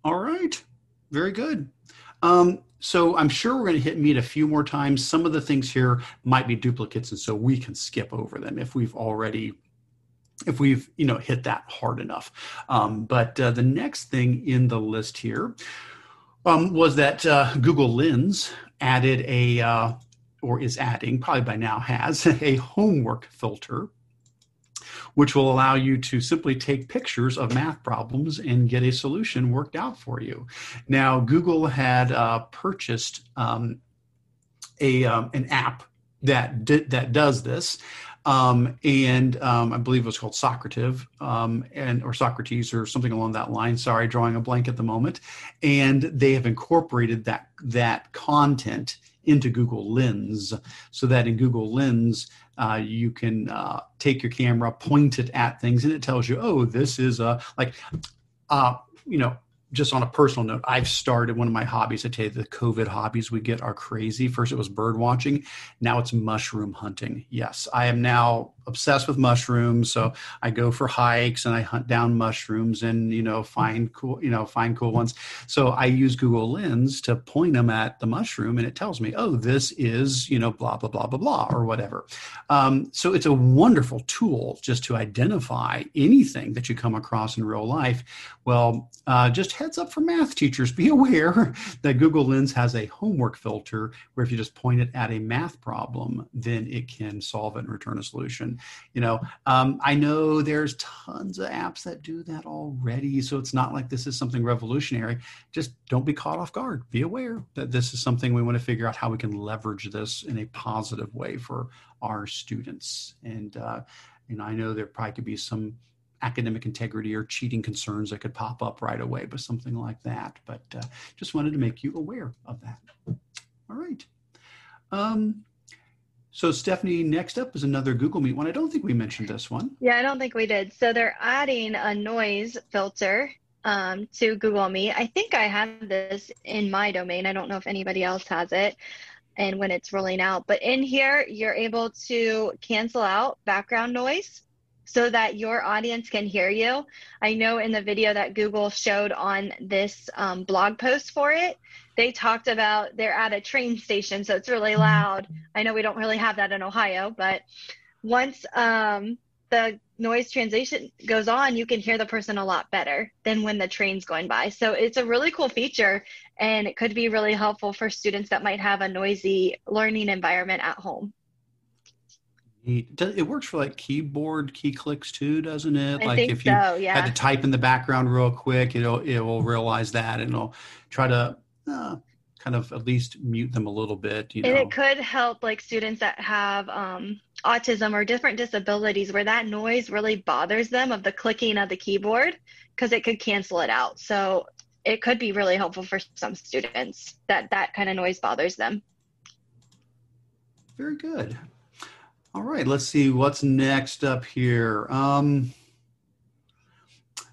All right, very good. Um, so I'm sure we're going to hit meet a few more times. Some of the things here might be duplicates, and so we can skip over them if we've already if we've you know hit that hard enough. Um, but uh, the next thing in the list here um, was that uh, Google Lens added a uh, or is adding, probably by now has, <laughs> a homework filter, which will allow you to simply take pictures of math problems and get a solution worked out for you. Now, Google had uh, purchased um, a um, an app that did, that does this. Um, and um, I believe it was called Socrative, um, and or Socrates, or something along that line. Sorry, drawing a blank at the moment. And they have incorporated that that content into Google Lens, so that in Google Lens uh, you can uh, take your camera, point it at things, and it tells you, oh, this is a like, uh, you know. Just on a personal note, I've started one of my hobbies. I tell you, the COVID hobbies we get are crazy. First, it was bird watching. Now it's mushroom hunting. Yes, I am now obsessed with mushrooms. So I go for hikes and I hunt down mushrooms and you know find cool you know find cool ones. So I use Google Lens to point them at the mushroom and it tells me, oh, this is you know blah blah blah blah blah or whatever. Um, so it's a wonderful tool just to identify anything that you come across in real life. Well, uh, just heads up for math teachers: be aware that Google Lens has a homework filter where if you just point it at a math problem, then it can solve it and return a solution. You know um, i know there's tons of apps that do that already so it's not like this is something revolutionary. Just don't be caught off guard. Be aware that this is something we want to figure out how we can leverage this in a positive way for our students. And uh, know i know there probably could be some academic integrity or cheating concerns that could pop up right away but something like that but uh, just wanted to make you aware of that all right um, so, Stephanie, next up is another Google Meet one. I don't think we mentioned this one. Yeah, I don't think we did. So they're adding a noise filter um, to Google Meet. I think I have this in my domain. I don't know if anybody else has it and when it's rolling out. But in here, you're able to cancel out background noise so that your audience can hear you. I know in the video that Google showed on this um, blog post for it, they talked about they're at a train station, so it's really loud. I know we don't really have that in Ohio, but once um, the noise translation goes on, you can hear the person a lot better than when the train's going by. So it's a really cool feature, and it could be really helpful for students that might have a noisy learning environment at home. It works for like keyboard key clicks too, doesn't it? I like if you so, yeah. had to type in the background real quick, it'll it will realize that and it'll try to uh, kind of at least mute them a little bit. You know, And it could help like students that have um, autism or different disabilities where that noise really bothers them of the clicking of the keyboard because it could cancel it out. So it could be really helpful for some students that that kind of noise bothers them. very good. All right, let's see what's next up here. Um,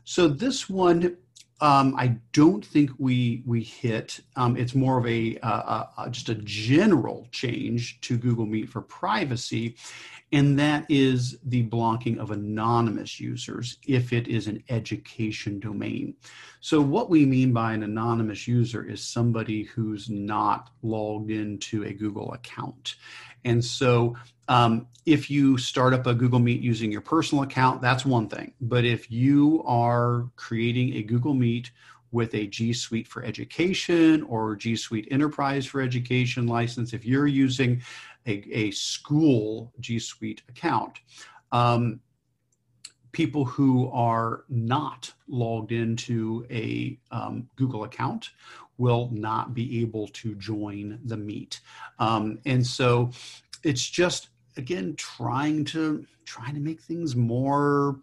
so this one, um, I don't think we we hit. Um, it's more of a just a general change to Google Meet for privacy, and that is the blocking of anonymous users if it is an education domain. So what we mean by an anonymous user is somebody who's not logged into a Google account. And so um, if you start up a Google Meet using your personal account, that's one thing. But if you are creating a Google Meet with a G Suite for Education or G Suite Enterprise for Education license, if you're using a, a school G Suite account, um, people who are not logged into a um, Google account will not be able to join the meet. Um, and so it's just again trying to trying to make things more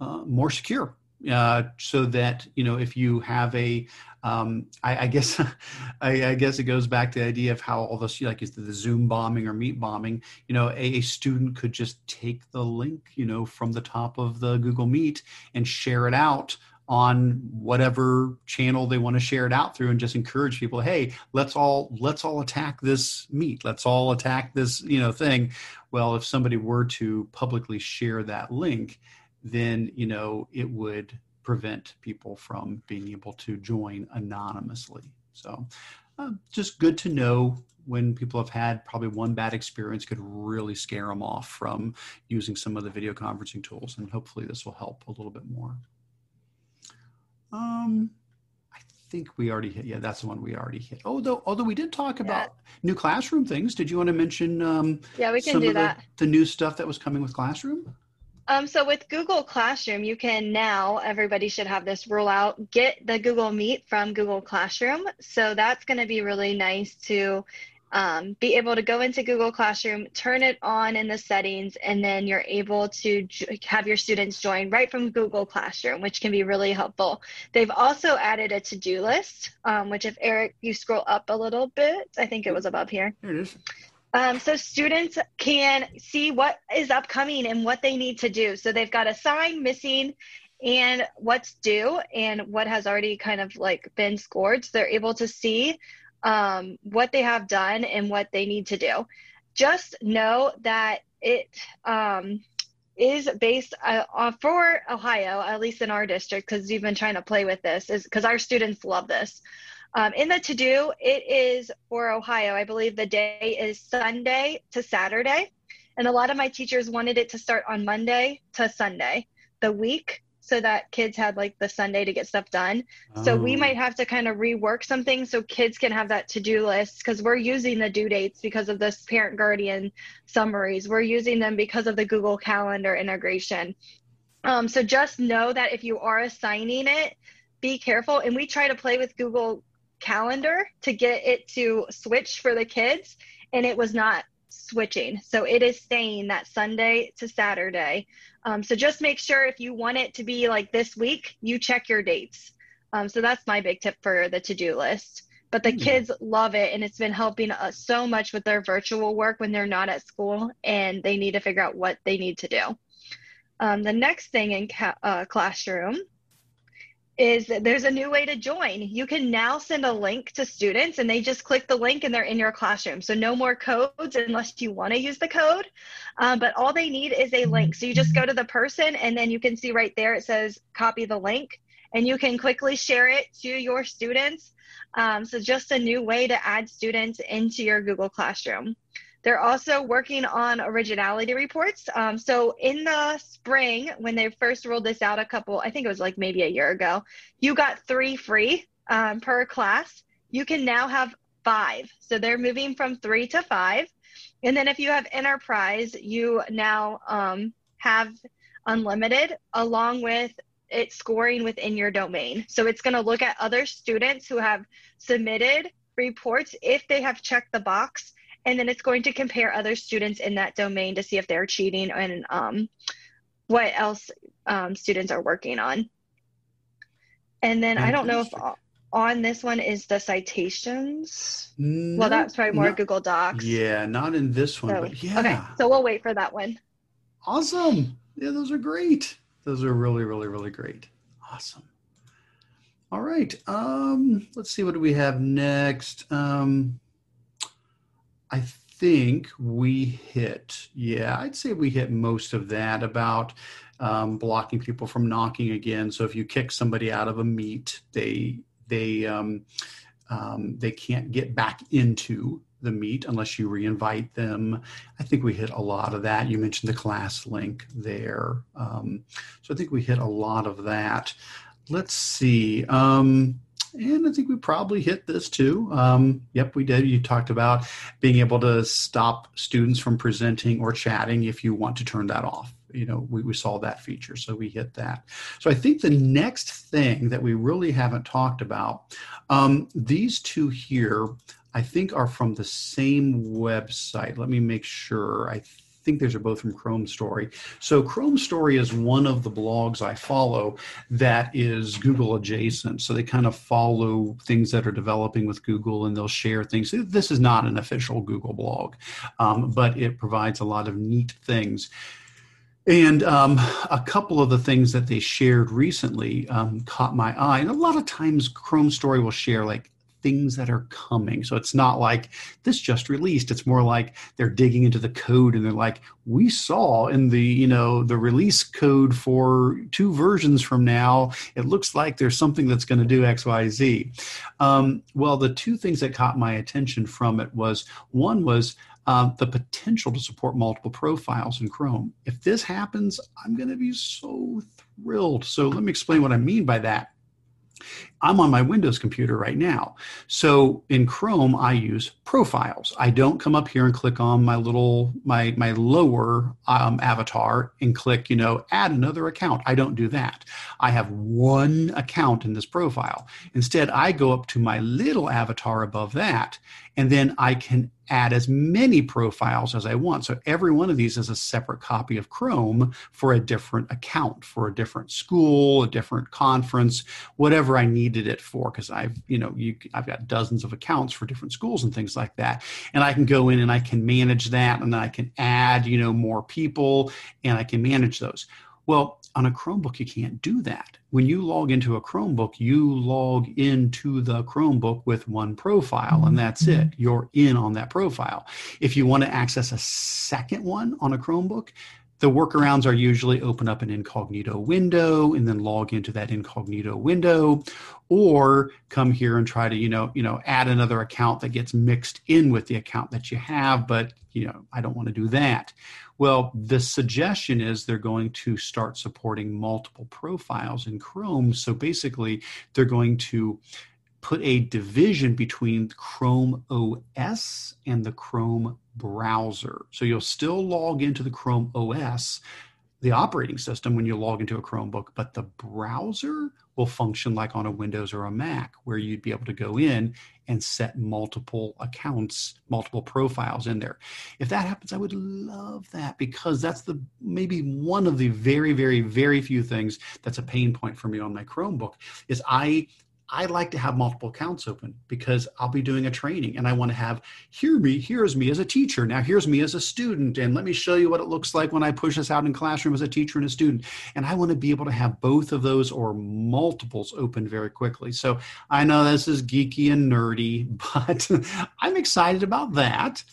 uh, more secure uh, so that you know if you have a um, I, I, guess <laughs> I, I, guess it goes back to the idea of how all this like is the Zoom bombing or Meet bombing. You know, a, a, student could just take the link, you know, from the top of the Google Meet and share it out on whatever channel they want to share it out through and just encourage people hey let's all let's all attack this meet let's all attack this you know thing well if somebody were to publicly share that link then you know it would prevent people from being able to join anonymously. So, uh, just good to know when people have had probably one bad experience could really scare them off from using some of the video conferencing tools. And hopefully, this will help a little bit more. Um, I think we already hit. Yeah, that's the one we already hit. Although, although we did talk yeah. about new classroom things. Did you want to mention? Um, yeah, we can do that. The, the new stuff that was coming with classroom. Um, so with Google Classroom, you can now, everybody should have this rule out, get the Google Meet from Google Classroom. So that's going to be really nice to um, be able to go into Google Classroom, turn it on in the settings, and then you're able to have your students join right from Google Classroom, which can be really helpful. They've also added a to-do list, um, which if Eric, you scroll up a little bit, I think it was above here. Here it is. Um, so students can see what is upcoming and what they need to do. So they've got a sign missing and what's due and what has already kind of like been scored. So they're able to see um, what they have done and what they need to do. Just know that it um, is based uh, for Ohio, at least in our district, because we've been trying to play with this, is because our students love this. Um, in the to do, it is for Ohio. I believe the day is Sunday to Saturday. And a lot of my teachers wanted it to start on Monday to Sunday, the week, so that kids had like the Sunday to get stuff done. Oh. So we oh. might have to kind of rework something so kids can have that to do list because we're using the due dates because of this parent guardian summaries. We're using them because of the Google Calendar integration. Um, so just know that if you are assigning it, be careful. And we try to play with Google calendar to get it to switch for the kids, and it was not switching. So it is staying that Sunday to Saturday. Um, so just make sure if you want it to be like this week, you check your dates. Um, so that's my big tip for the to do list. But the mm-hmm. kids love it, and it's been helping us so much with their virtual work when they're not at school and they need to figure out what they need to do. Um, the next thing in ca- uh, classroom is there's a new way to join. You can now send a link to students and they just click the link and they're in your classroom. So no more codes unless you want to use the code. Um, but all they need is a link. So you just go to the person and then you can see right there it says copy the link and you can quickly share it to your students. Um, so just a new way to add students into your Google Classroom. They're also working on originality reports. Um, so in the spring, when they first rolled this out a couple, I think it was like maybe a year ago, you got three free um, per class. You can now have five. So they're moving from three to five. And then if you have enterprise, you now um, have unlimited along with it scoring within your domain. So it's going to look at other students who have submitted reports if they have checked the box and then it's going to compare other students in that domain to see if they're cheating and um, what else um, students are working on. And then I don't know if on this one is the citations. No, well, that's probably more Google Docs. Yeah, not in this one, so, but yeah. Okay, so we'll wait for that one. Awesome. Yeah, those are great. Those are really, really, really great. Awesome. All right. Um, let's see. What do we have next? Um, I think we hit, yeah, I'd say we hit most of that about um, blocking people from knocking again. So if you kick somebody out of a meet, they they um, um, they can't get back into the meet unless you reinvite them. I think we hit a lot of that. You mentioned the class link there, um, so I think we hit a lot of that. Let's see. Um, and I think we probably hit this too. Um, yep, we did. You talked about being able to stop students from presenting or chatting if you want to turn that off. you know we, we saw that feature so we hit that so i think the next thing that we really haven't talked about um, these two here i think are from the same website let me make sure i think these are both from Chrome Story. So Chrome Story is one of the blogs I follow that is Google adjacent. So they kind of follow things that are developing with Google and they'll share things. This is not an official Google blog, um, but it provides a lot of neat things. And um, a couple of the things that they shared recently um, caught my eye. And a lot of times, Chrome Story will share like things that are coming. So it's not like this just released. It's more like they're digging into the code and they're like, we saw in the, you know, the release code for two versions from now, it looks like there's something that's going to do X, Y, Z. Um, well, the two things that caught my attention from it was one was um, the potential to support multiple profiles in Chrome. If this happens, I'm going to be so thrilled. So let me explain what I mean by that. I'm on my Windows computer right now. So in Chrome, I use profiles. I don't come up here and click on my little, my, my lower um, avatar and click, you know, add another account. I don't do that. I have one account in this profile. Instead, I go up to my little avatar above that, and then I can add as many profiles as I want. So every one of these is a separate copy of Chrome for a different account, for a different school, a different conference, whatever I needed it for. Because I've, you know, you, I've got dozens of accounts for different schools and things like that. And I can go in and I can manage that and I can add, you know, more people and I can manage those. Well, on a Chromebook, you can't do that. When you log into a Chromebook, you log into the Chromebook with one profile, and that's mm-hmm. it. You're in on that profile. If you want to access a second one on a Chromebook, the workarounds are usually open up an incognito window and then log into that incognito window or come here and try to you know you know add another account that gets mixed in with the account that you have but you know i don't want to do that well, the suggestion is they're going to start supporting multiple profiles in Chrome. So basically, they're going to put a division between Chrome OS and the Chrome browser. So you'll still log into the Chrome OS, the operating system, when you log into a Chromebook, but the browser will function like on a Windows or a Mac, where you'd be able to go in and set multiple accounts, multiple profiles in there. If that happens, I would love that because that's the maybe one of the very, very, very few things that's a pain point for me on my Chromebook is I I like to have multiple accounts open because I'll be doing a training and I want to have hear me, here's me as a teacher. Now here's me as a student. And let me show you what it looks like when I push this out in classroom as a teacher and a student. And I want to be able to have both of those or multiples open very quickly. So I know this is geeky and nerdy, <laughs> but I'm excited about that.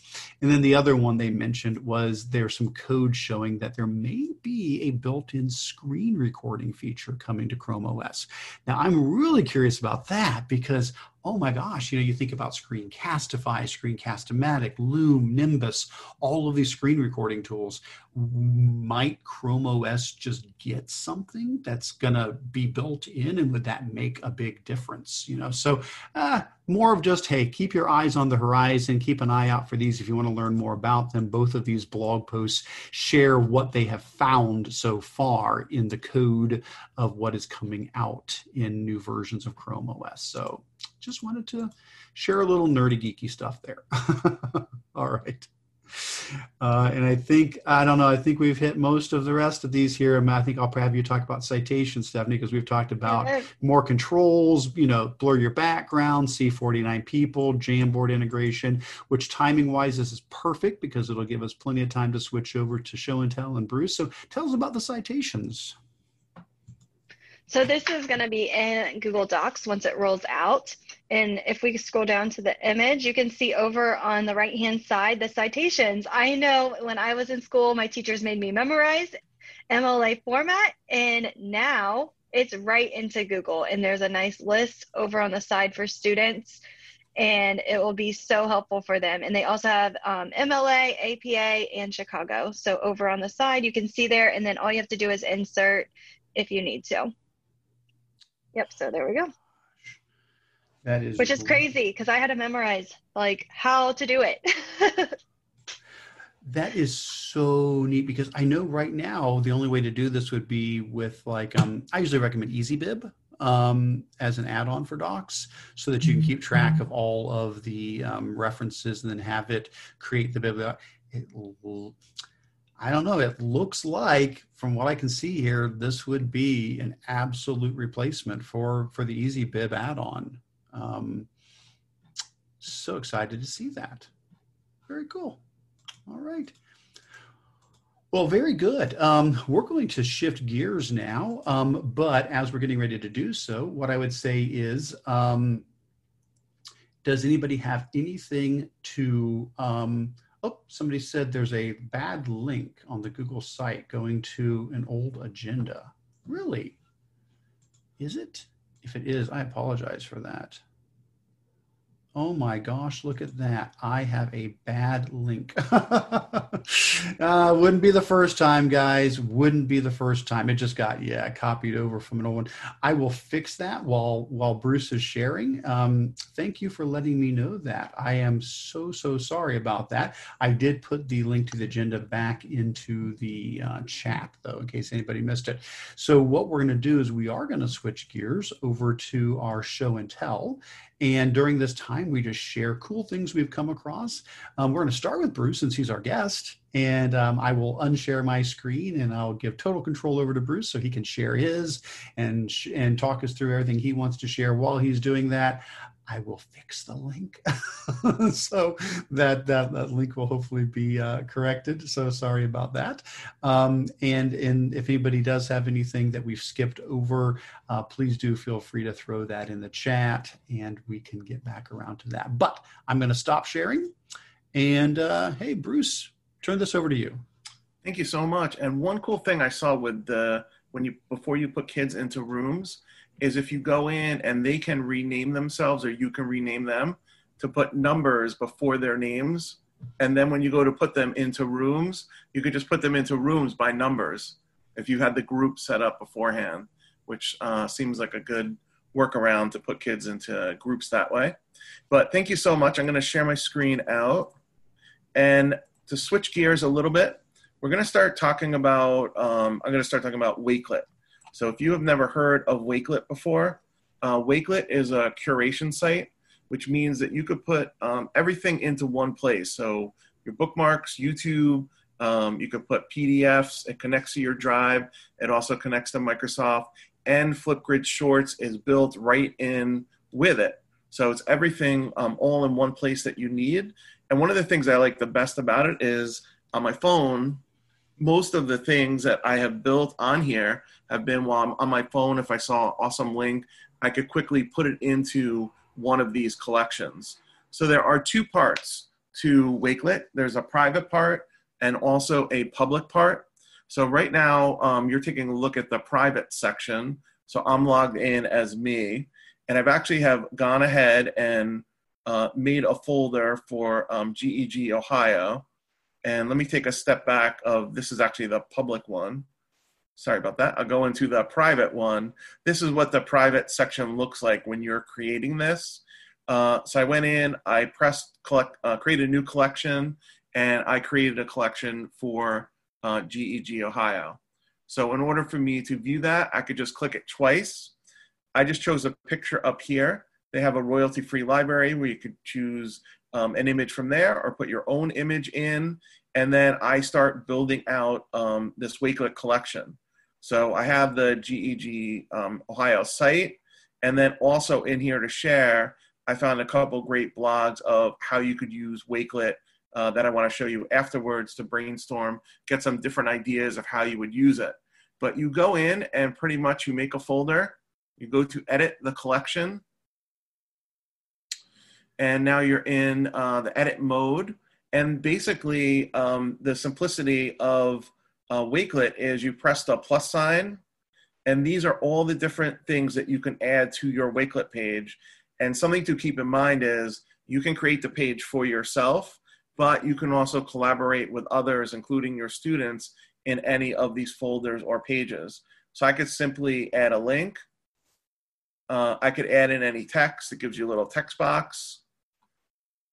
And then the other one they mentioned was there's some code showing that there may be a built-in screen recording feature coming to Chrome OS. Now I'm really curious about that because oh my gosh, you know, you think about Screencastify, Screencast-O-Matic, Loom, Nimbus, all of these screen recording tools. Might Chrome OS just get something that's going to be built in, and would that make a big difference? You know, so uh, more of just hey, keep your eyes on the horizon, keep an eye out for these if you want to learn more about them. Both of these blog posts share what they have found so far in the code of what is coming out in new versions of Chrome OS. So just wanted to share a little nerdy geeky stuff there. <laughs> All right. Uh, and I think I don't know. I think we've hit most of the rest of these here. I think I'll have you talk about citations, Stephanie, because we've talked about more controls. You know, blur your background, see 49 people, Jamboard integration. Which timing wise, this is perfect because it'll give us plenty of time to switch over to show and tell and Bruce. So tell us about the citations. So this is going to be in Google Docs once it rolls out. And if we scroll down to the image, you can see over on the right hand side the citations. I know when I was in school, my teachers made me memorize MLA format, and now it's right into Google. And there's a nice list over on the side for students, and it will be so helpful for them. And they also have um, MLA, APA, and Chicago. So over on the side, you can see there, and then all you have to do is insert if you need to. Yep. So there we go. That is which is crazy because I had to memorize like how to do it. <laughs> That is so neat because I know right now the only way to do this would be with like um, I usually recommend EasyBib um, as an add-on for Docs so that you can keep track of all of the um, references and then have it create the bibliography. It will, I don't know. It looks like, from what I can see here, this would be an absolute replacement for for the Easy Bib add-on. Um, so excited to see that. Very cool. All right. Well, very good. Um, we're going to shift gears now, um, but as we're getting ready to do so, what I would say is, um, does anybody have anything to? Oh, somebody said there's a bad link on the Google site going to an old agenda. Really? Is it? If it is, I apologize for that. Oh my gosh, look at that. I have a bad link. <laughs> uh, wouldn't be the first time, guys. Wouldn't be the first time. It just got, yeah, copied over from an old one. I will fix that while while Bruce is sharing. Um, thank you for letting me know that. I am so, so sorry about that. I did put the link to the agenda back into the uh, chat, though, in case anybody missed it. So what we're going to do is we are going to switch gears over to our show and tell. And during this time, we just share cool things we've come across. Um, we're going to start with Bruce since he's our guest. And um, I will unshare my screen and I'll give total control over to Bruce so he can share his and, sh- and talk us through everything he wants to share. While he's doing that, I will fix the link <laughs> so that, that that link will hopefully be uh, corrected. So sorry about that. Um, and and if anybody does have anything that we've skipped over, uh, please do feel free to throw that in the chat, and we can get back around to that. But I'm going to stop sharing. And uh, hey, Bruce, turn this over to you. Thank you so much. And one cool thing I saw with the when you before you put kids into rooms is if you go in and they can rename themselves or you can rename them to put numbers before their names. And then when you go to put them into rooms, you could just put them into rooms by numbers if you had the group set up beforehand, which uh, seems like a good workaround to put kids into groups that way. But thank you so much. I'm going to share my screen out. And to switch gears a little bit, we're going to start talking about, um, I'm going to start talking about Wakelet. So if you have never heard of Wakelet before, uh, Wakelet is a curation site, which means that you could put um, everything into one place. So your bookmarks, YouTube, um, you could put PDFs. It connects to your drive. It also connects to Microsoft. And Flipgrid Shorts is built right in with it. So it's everything um, all in one place that you need. And one of the things I like the best about it is on my phone, most of the things that I have built on here have been while I'm on my phone. If I saw an awesome link, I could quickly put it into one of these collections. So there are two parts to Wakelet. There's a private part and also a public part. So right now, um, you're taking a look at the private section. So I'm logged in as me, and I've actually have gone ahead and uh, made a folder for um, GEG Ohio. And let me take a step back of this is actually the public one. Sorry about that. I'll go into the private one. This is what the private section looks like when you're creating this. Uh, so I went in, I pressed collect, uh, create a new collection, and I created a collection for uh, GEG Ohio. So in order for me to view that, I could just click it twice. I just chose a picture up here. They have a royalty-free library where you could choose um, an image from there or put your own image in. And then I start building out um, this Wakelet collection. So I have the GEG um, Ohio site. And then also in here to share, I found a couple great blogs of how you could use Wakelet uh, that I want to show you afterwards to brainstorm, get some different ideas of how you would use it. But you go in and pretty much you make a folder. You go to edit the collection and now you're in uh, the edit mode. And basically, um, the simplicity of uh, Wakelet is you press the plus sign, and these are all the different things that you can add to your Wakelet page. And something to keep in mind is you can create the page for yourself, but you can also collaborate with others, including your students, in any of these folders or pages. So I could simply add a link. Uh, I could add in any text. It gives you a little text box.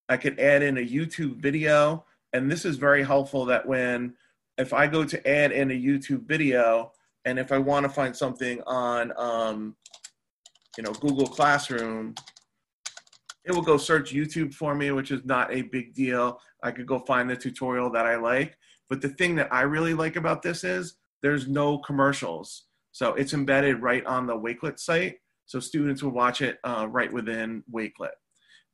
I could add in a YouTube video. And this is very helpful that when, if I go to add in a YouTube video, and if I want to find something on, um, you know, Google Classroom, it will go search YouTube for me, which is not a big deal. I could go find the tutorial that I like. But the thing that I really like about this is there's no commercials. So it's embedded right on the Wakelet site. So students will watch it uh, right within Wakelet.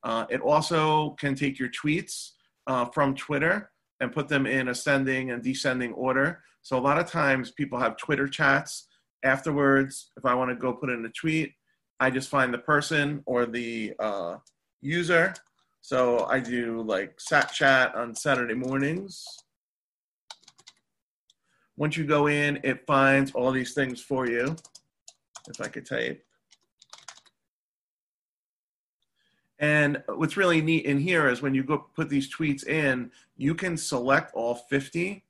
Uh, it also can take your tweets uh, from Twitter and put them in ascending and descending order. So a lot of times people have Twitter chats afterwards. If I want to go put in a tweet, I just find the person or the uh, user. So I do like sat chat on Saturday mornings. Once you go in, it finds all these things for you. If I could type. And what's really neat in here is when you go put these tweets in, you can select all 50.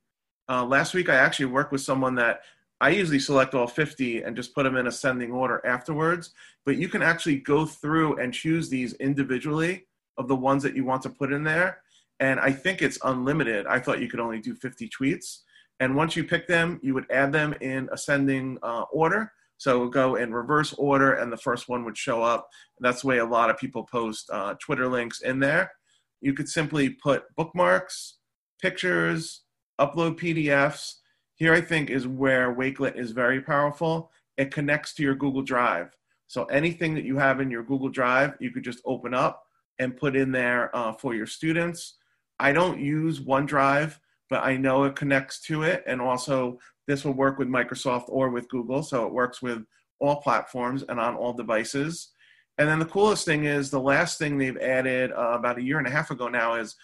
Uh, last week, I actually worked with someone that I usually select all 50 and just put them in ascending order afterwards. But you can actually go through and choose these individually of the ones that you want to put in there. And I think it's unlimited. I thought you could only do 50 tweets. And once you pick them, you would add them in ascending uh, order. So go in reverse order, and the first one would show up. That's the way a lot of people post uh, Twitter links in there. You could simply put bookmarks, pictures, upload PDFs. Here, I think, is where Wakelet is very powerful. It connects to your Google Drive. So anything that you have in your Google Drive, you could just open up and put in there uh, for your students. I don't use OneDrive, but I know it connects to it. And also, this will work with Microsoft or with Google. So it works with all platforms and on all devices. And then the coolest thing is the last thing they've added uh, about a year and a half ago now is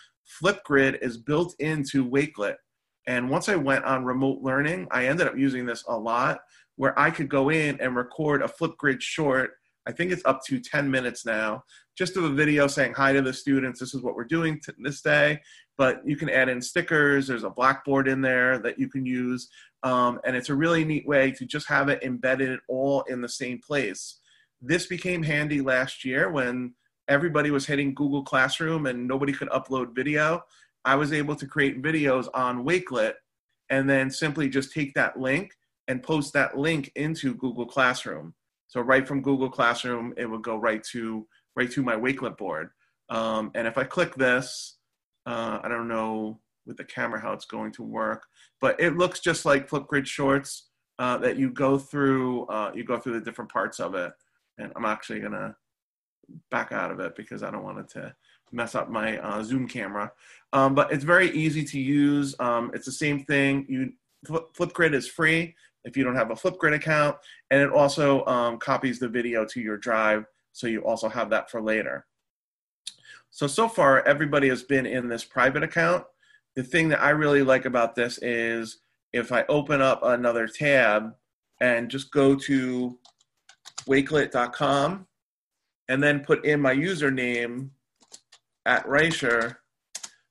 Flipgrid is built into Wakelet. And once I went on remote learning, I ended up using this a lot where I could go in and record a Flipgrid short. I think it's up to 10 minutes now, just of a video saying hi to the students. This is what we're doing t- this day. But you can add in stickers. There's a blackboard in there that you can use. Um, and it's a really neat way to just have it embedded all in the same place. This became handy last year when everybody was hitting Google Classroom and nobody could upload video. I was able to create videos on Wakelet and then simply just take that link and post that link into Google Classroom. So right from Google Classroom, it would go right to right to my Wakelet board. Um, and if I click this, uh, I don't know with the camera how it's going to work, but it looks just like Flipgrid Shorts uh, that you go through. Uh, you go through the different parts of it, and I'm actually gonna back out of it because I don't want it to mess up my uh, Zoom camera. Um, but it's very easy to use. Um, it's the same thing. You Flipgrid is free if you don't have a Flipgrid account, and it also um, copies the video to your drive, so you also have that for later. So so far, everybody has been in this private account the thing that I really like about this is if I open up another tab and just go to wakelet.com and then put in my username at Reicher,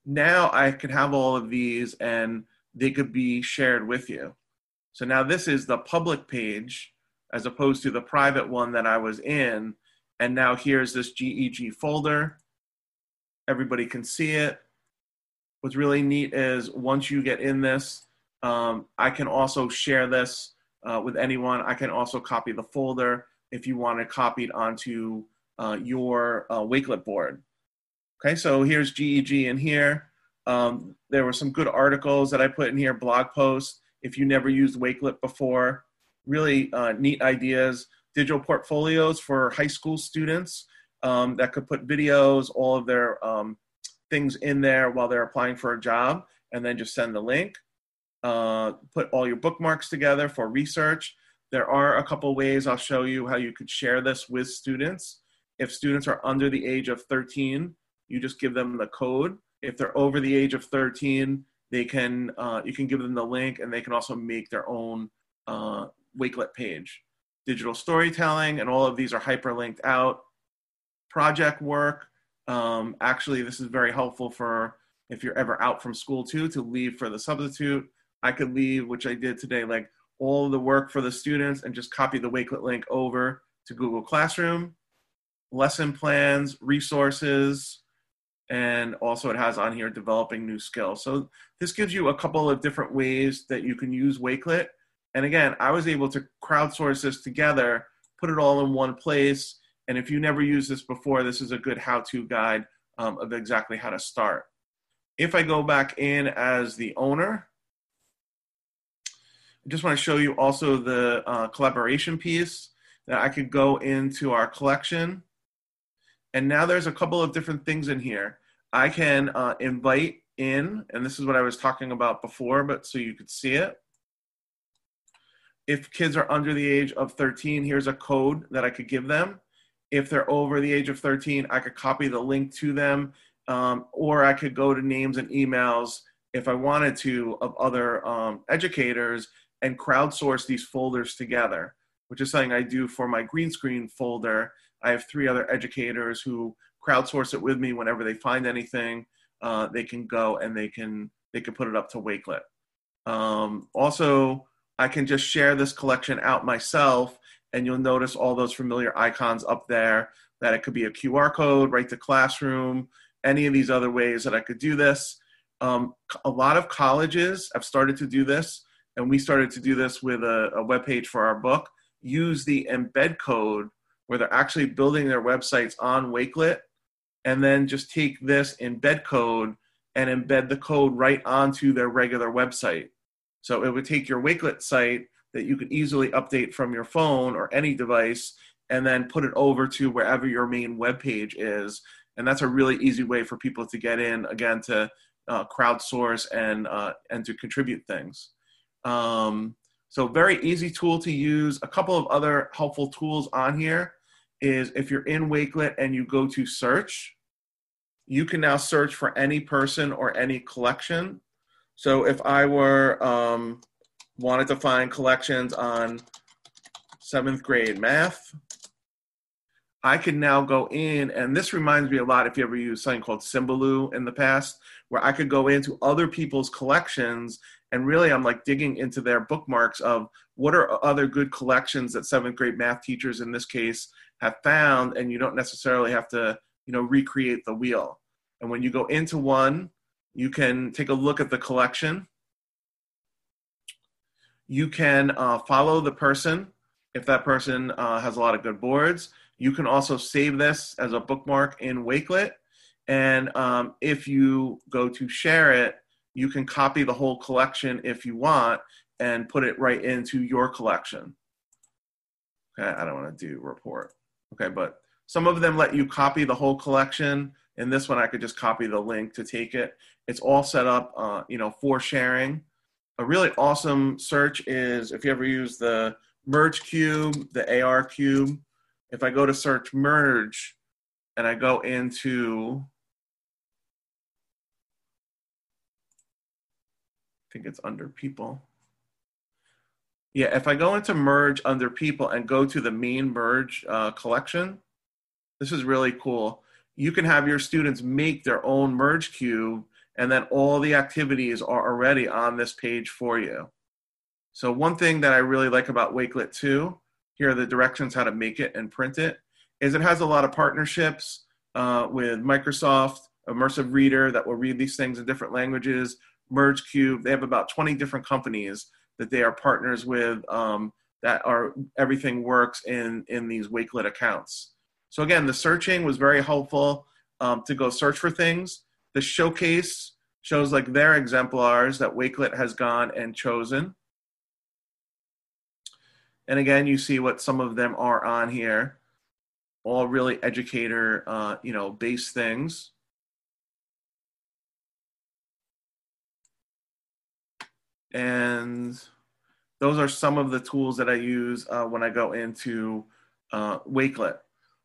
now I could have all of these and they could be shared with you. So now this is the public page as opposed to the private one that I was in. And now here's this GEG folder. Everybody can see it what's really neat is once you get in this, um, I can also share this uh, with anyone. I can also copy the folder if you want it onto uh, your uh, Wakelet board. Okay, so here's GEG in here. Um, there were some good articles that I put in here, blog posts. If you never used Wakelet before, really uh, neat ideas. Digital portfolios for high school students um, that could put videos, all of their um, things in there while they're applying for a job and then just send the link. Uh, put all your bookmarks together for research. There are a couple ways I'll show you how you could share this with students. If students are under the age of 13, you just give them the code. If they're over the age of 13, they can uh, you can give them the link and they can also make their own uh, Wakelet page. Digital storytelling and all of these are hyperlinked out. Project work, um, actually, this is very helpful for if you're ever out from school too, to leave for the substitute. I could leave, which I did today, like all the work for the students and just copy the Wakelet link over to Google Classroom, lesson plans, resources, and also it has on here developing new skills. So this gives you a couple of different ways that you can use Wakelet. And again, I was able to crowdsource this together, put it all in one place. And if you never used this before, this is a good how-to guide um, of exactly how to start. If I go back in as the owner, I just want to show you also the uh, collaboration piece that I could go into our collection. And now there's a couple of different things in here. I can uh, invite in, and this is what I was talking about before, but so you could see it. If kids are under the age of 13, here's a code that I could give them. If they're over the age of 13, I could copy the link to them, um, or I could go to names and emails if I wanted to of other um, educators and crowdsource these folders together, which is something I do for my green screen folder. I have three other educators who crowdsource it with me whenever they find anything. Uh, they can go and they can they can put it up to Wakelet. Um, also, I can just share this collection out myself, and you'll notice all those familiar icons up there. That it could be a QR code, right to classroom, any of these other ways that I could do this. Um, a lot of colleges have started to do this and we started to do this with a, a web page for our book, use the embed code where they're actually building their websites on Wakelet, and then just take this embed code and embed the code right onto their regular website. So it would take your Wakelet site that you can easily update from your phone or any device and then put it over to wherever your main web page is. And that's a really easy way for people to get in, again, to uh, crowdsource and, uh, and to contribute things. Um, so very easy tool to use. A couple of other helpful tools on here is if you're in Wakelet and you go to search, you can now search for any person or any collection. So if I were um, wanted to find collections on seventh grade math, I can now go in, and this reminds me a lot if you ever used something called Symbaloo in the past, where I could go into other people's collections and really i'm like digging into their bookmarks of what are other good collections that seventh grade math teachers in this case have found and you don't necessarily have to you know recreate the wheel. And when you go into one you can take a look at the collection you can uh, follow the person if that person uh, has a lot of good boards you can also save this as a bookmark in wakelet and um, if you go to share it you can copy the whole collection if you want and put it right into your collection. Okay, I don't want to do report. Okay, but some of them let you copy the whole collection. In this one, I could just copy the link to take it. It's all set up, uh, you know, for sharing. A really awesome search is if you ever use the merge cube, the AR cube. If I go to search merge and I go into I think it's under people. Yeah, if I go into merge under people and go to the main merge uh, collection, this is really cool. You can have your students make their own merge cube and then all the activities are already on this page for you. So one thing that I really like about Wakelet 2, here are the directions how to make it and print it, is it has a lot of partnerships uh, with Microsoft, Immersive Reader that will read these things in different languages, MergeCube. They have about 20 different companies that they are partners with um, that are everything works in in these Wakelet accounts. So again, the searching was very helpful um, to go search for things. The showcase shows like their exemplars that Wakelet has gone and chosen. And again, you see what some of them are on here. All really educator, uh, you know, based things. and those are some of the tools that I use uh, when I go into uh, Wakelet.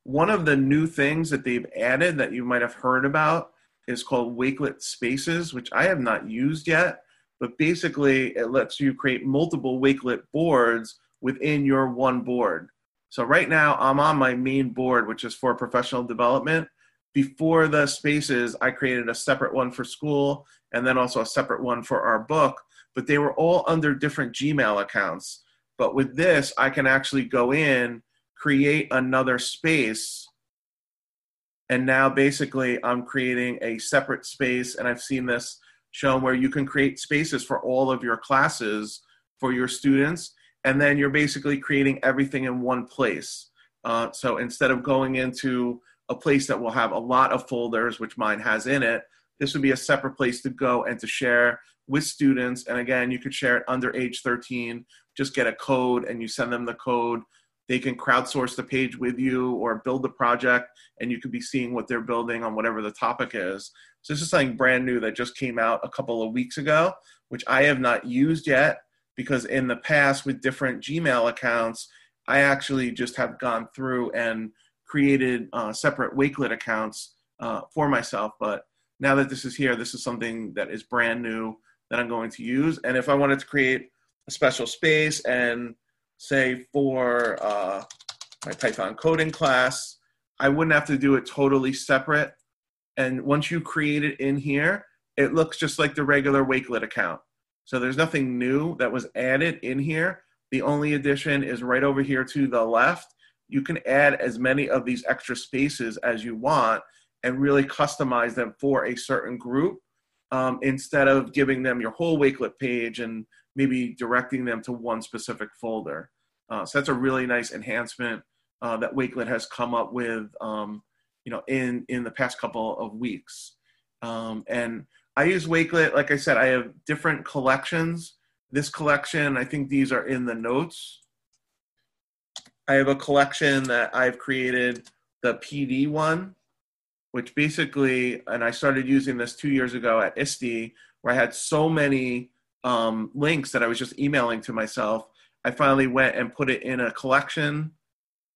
One of the new things that they've added that you might have heard about is called Wakelet Spaces, which I have not used yet. But basically, it lets you create multiple Wakelet boards within your one board. So right now, I'm on my main board, which is for professional development. Before the spaces, I created a separate one for school and then also a separate one for our book but they were all under different Gmail accounts. But with this, I can actually go in, create another space, And now basically I'm creating a separate space, and I've seen this shown where you can create spaces for all of your classes for your students, and then you're basically creating everything in one place. Uh, so instead of going into a place that will have a lot of folders, which mine has in it, this would be a separate place to go and to share with students. And again, you could share it under age 13. Just get a code and you send them the code. They can crowdsource the page with you or build the project, and you could be seeing what they're building on whatever the topic is. So, this is something brand new that just came out a couple of weeks ago, which I have not used yet because in the past with different Gmail accounts, I actually just have gone through and created uh, separate Wakelet accounts uh, for myself. But now that this is here, this is something that is brand new that I'm going to use. And if I wanted to create a special space and say for uh, my Python coding class, I wouldn't have to do it totally separate. And once you create it in here, it looks just like the regular Wakelet account. So there's nothing new that was added in here. The only addition is right over here to the left. You can add as many of these extra spaces as you want and really customize them for a certain group um, instead of giving them your whole Wakelet page and maybe directing them to one specific folder. Uh, so that's a really nice enhancement uh, that Wakelet has come up with, um, you know, in in the past couple of weeks. Um, and I use Wakelet, like I said, I have different collections. This collection, I think these are in the notes. I have a collection that I've created, the PD one, which basically, and I started using this two years ago at ISTE, where I had so many um, links that I was just emailing to myself. I finally went and put it in a collection.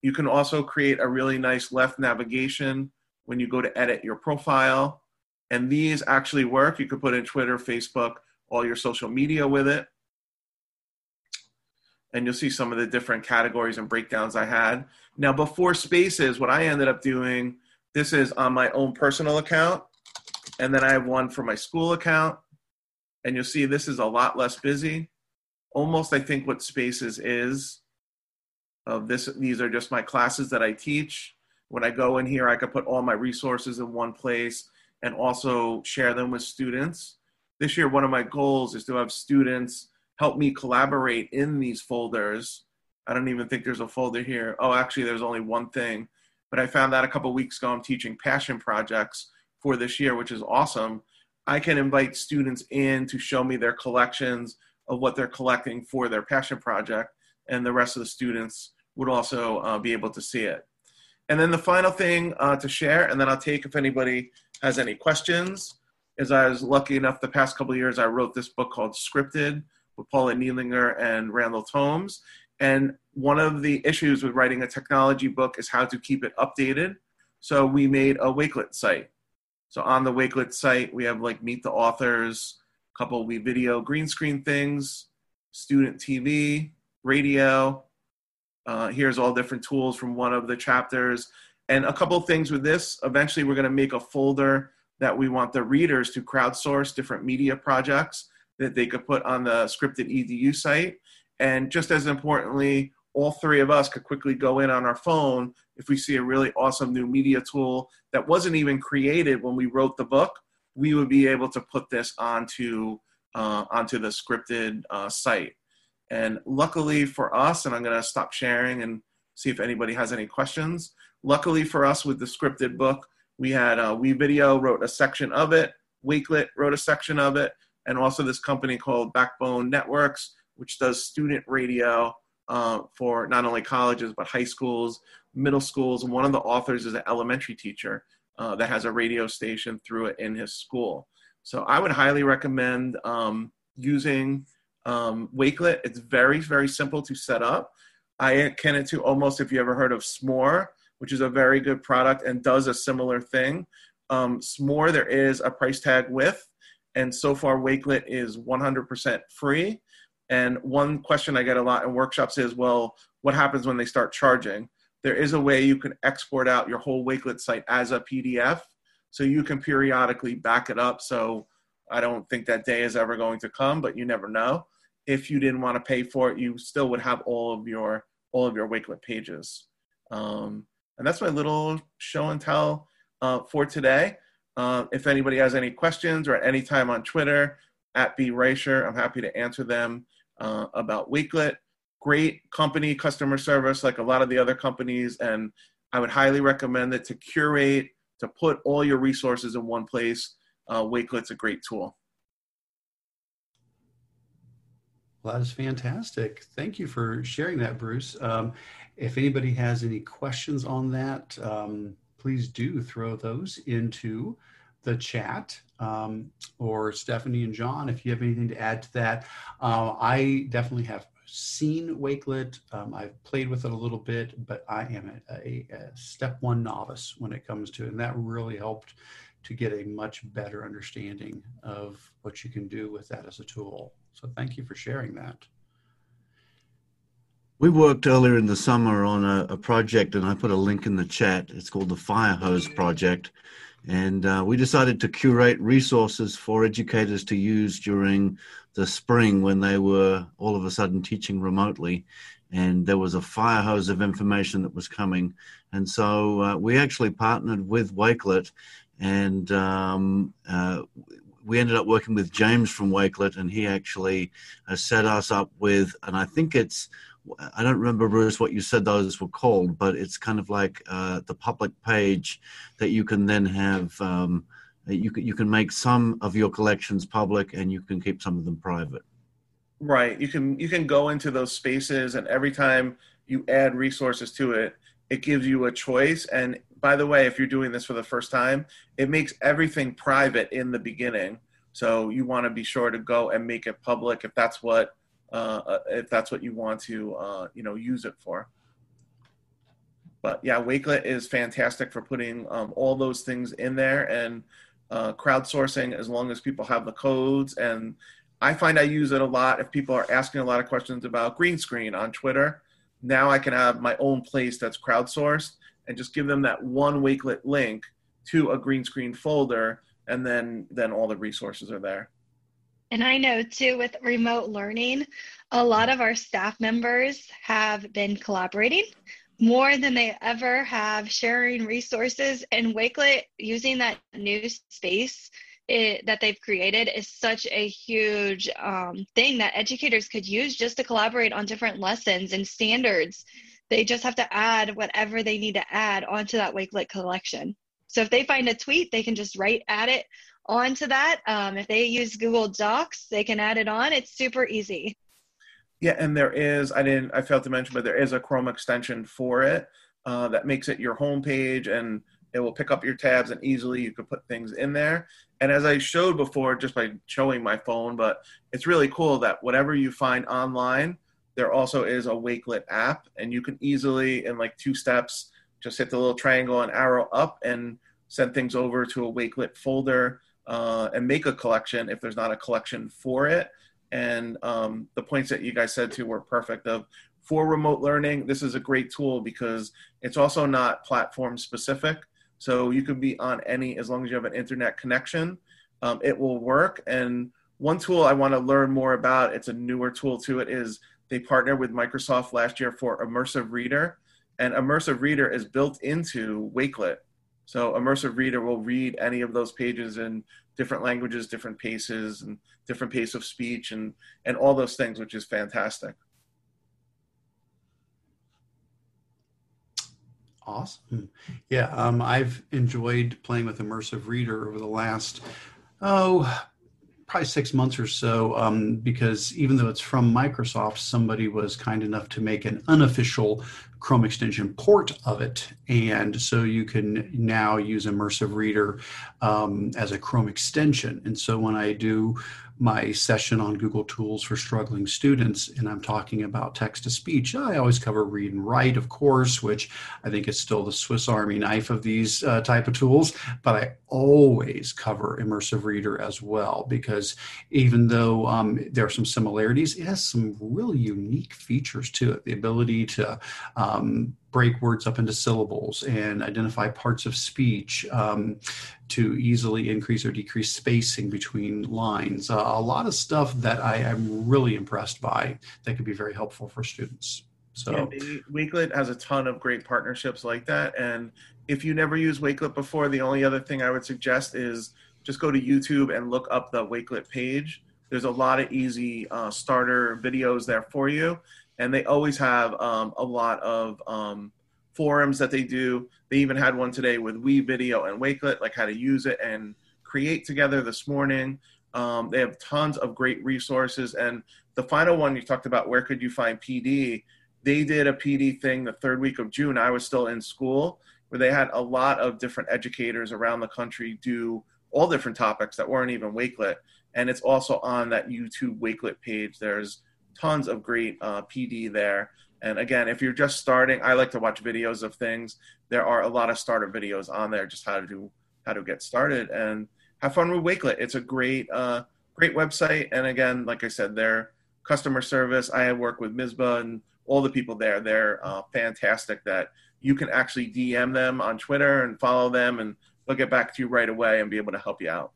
You can also create a really nice left navigation when you go to edit your profile. And these actually work. You could put in Twitter, Facebook, all your social media with it. And you'll see some of the different categories and breakdowns I had. Now, before Spaces, what I ended up doing this is on my own personal account. And then I have one for my school account. And you'll see this is a lot less busy. Almost, I think, what Spaces is. Of this, these are just my classes that I teach. When I go in here, I can put all my resources in one place and also share them with students. This year, one of my goals is to have students help me collaborate in these folders. I don't even think there's a folder here. Oh, actually, there's only one thing but I found that a couple weeks ago I'm teaching passion projects for this year, which is awesome. I can invite students in to show me their collections of what they're collecting for their passion project, and the rest of the students would also uh, be able to see it. And then the final thing uh, to share, and then I'll take if anybody has any questions, is I was lucky enough the past couple years I wrote this book called Scripted with Paula Nealinger and Randall Tomes. And one of the issues with writing a technology book is how to keep it updated. So we made a Wakelet site. So on the Wakelet site, we have like meet the authors, a couple WeVideo green screen things, student TV, radio. Uh, here's all different tools from one of the chapters. And a couple things with this. Eventually, we're going to make a folder that we want the readers to crowdsource different media projects that they could put on the scripted edu site and just as importantly, all three of us could quickly go in on our phone if we see a really awesome new media tool that wasn't even created when we wrote the book. We would be able to put this onto uh, onto the scripted uh, site. And luckily for us, and I'm going to stop sharing and see if anybody has any questions. Luckily for us, with the scripted book, we had uh, WeVideo wrote a section of it, Wakelet wrote a section of it, and also this company called Backbone Networks which does student radio uh, for not only colleges but high schools, middle schools, and one of the authors is an elementary teacher uh, that has a radio station through it in his school. So I would highly recommend um, using um, Wakelet. It's very very simple to set up. I akin it to almost if you ever heard of Smore, which is a very good product and does a similar thing. Um, Smore there is a price tag with, and so far Wakelet is 100% free. And one question I get a lot in workshops is, well, what happens when they start charging? There is a way you can export out your whole Wakelet site as a PDF, so you can periodically back it up. So I don't think that day is ever going to come, but you never know. If you didn't want to pay for it, you still would have all of your all of your Wakelet pages. Um, and that's my little show and tell uh, for today. Uh, if anybody has any questions or at any time on Twitter, at B Reicher, I'm happy to answer them uh, about Wakelet. Great company customer service, like a lot of the other companies, and I would highly recommend it to curate, to put all your resources in one place. Uh, Wakelet's a great tool. Well, that is fantastic. Thank you for sharing that, Bruce. Um, if anybody has any questions on that, um, please do throw those into the chat. Um, or Stephanie and John, if you have anything to add to that. Uh, I definitely have seen Wakelet. Um, I've played with it a little bit, but I am a, a, a, step one novice when it comes to it. And that really helped to get a much better understanding of what you can do with that as a tool. So thank you for sharing that. We worked earlier in the summer on a, a project, and I put a link in the chat. It's called the Fire Hose Project. And uh, we decided to curate resources for educators to use during the spring when they were all of a sudden teaching remotely. And there was a fire hose of information that was coming. And so uh, we actually partnered with Wakelet and um, uh, we ended up working with James from Wakelet, and he actually uh, set us up with, and I think it's, I don't remember Bruce what you said those were called, but it's kind of like uh, the public page that you can then have. Um, you can you can make some of your collections public, and you can keep some of them private. Right. You can you can go into those spaces, and every time you add resources to it, it gives you a choice and by the way if you're doing this for the first time it makes everything private in the beginning so you want to be sure to go and make it public if that's what uh, uh, if that's what you want to uh, you know use it for but yeah wakelet is fantastic for putting um, all those things in there and uh, crowdsourcing as long as people have the codes. And i find i use it a lot. If people are asking a lot of questions about green screen on twitter now I can have my own place that's crowdsourced and just give them that one Wakelet link to a green screen folder, and then then all the resources are there. And I know too with remote learning, a lot of our staff members have been collaborating more than they ever have sharing resources and Wakelet using that new space it, that they've created is such a huge um, thing that educators could use just to collaborate on different lessons and standards. They just have to add whatever they need to add onto that Wakelet collection. So if they find a tweet, they can just write add it onto that. Um, if they use Google Docs, they can add it on. It's super easy. Yeah, and there is, I didn't, I failed to mention, but there is a Chrome extension for it uh, that makes it your homepage and it will pick up your tabs and easily you could put things in there. And as I showed before, just by showing my phone, but it's really cool that whatever you find online, there also is a Wakelet app, and you can easily, in like two steps, just hit the little triangle and arrow up and send things over to a Wakelet folder uh, and make a collection if there's not a collection for it. And um, the points that you guys said too were perfect. Of for remote learning, this is a great tool because it's also not platform specific. So you could be on any, as long as you have an internet connection, um, it will work. And one tool I want to learn more about, it's a newer tool to it, is they partnered with Microsoft last year for Immersive Reader. And Immersive Reader is built into Wakelet. So Immersive Reader will read any of those pages in different languages, different paces, and different pace of speech, and, and all those things, which is fantastic. Awesome. Yeah, um, I've enjoyed playing with Immersive Reader over the last, oh, probably six months or so um, because even though it's from Microsoft, somebody was kind enough to make an unofficial Chrome extension port of it. And so you can now use Immersive Reader um, as a Chrome extension. And so when I do my session on Google Tools for struggling students, and I'm talking about text to speech. I always cover read and write, of course, which I think is still the Swiss Army knife of these uh, type of tools. But I always cover Immersive Reader as well because even though um, there are some similarities, it has some really unique features to it. The ability to um, break words up into syllables and identify parts of speech um, to easily increase or decrease spacing between lines. Uh, a lot of stuff that I am really impressed by that could be very helpful for students. So Yeah, Wakelet has a ton of great partnerships like that. And if you never used Wakelet before, the only other thing I would suggest is just go to YouTube and look up the Wakelet page. There's a lot of easy uh, starter videos there for you. And they always have um, a lot of um, forums that they do. They even had one today with WeVideo and Wakelet, like how to use it and create together this morning. Um, they have tons of great resources. And the final one you talked about, where could you find PD? they did a PD thing the third week of June. I was still in school where they had a lot of different educators around the country do all different topics that weren't even Wakelet. And it's also on that YouTube Wakelet page. There's tons of great uh, PD there. And again, if you're just starting, I like to watch videos of things. There are a lot of starter videos on there, just how to do how to get started and have fun with Wakelet. It's a great uh, great website. And again, like I said, their customer service. I work with Mizba and all the people there. They're uh, fantastic that you can actually DM them on Twitter and follow them, and they'll get back to you right away and be able to help you out.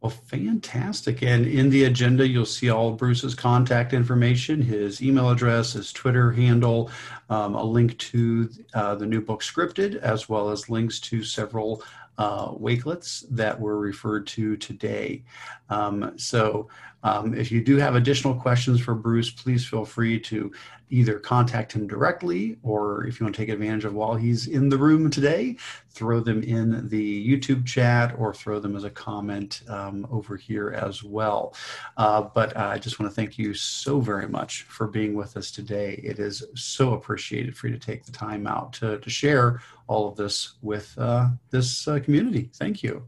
Well, fantastic. And in the agenda, you'll see all Bruce's contact information, his email address, his Twitter handle, um, a link to uh, the new book Scripted, as well as links to several uh, wakelets that were referred to today. Um, so um, if you do have additional questions for Bruce, please feel free to either contact him directly or if you want to take advantage of while he's in the room today, throw them in the YouTube chat or throw them as a comment um, over here as well. Uh, but I just want to thank you so very much for being with us today. It is so appreciated for you to take the time out to, to share all of this with uh, this uh, community. Thank you.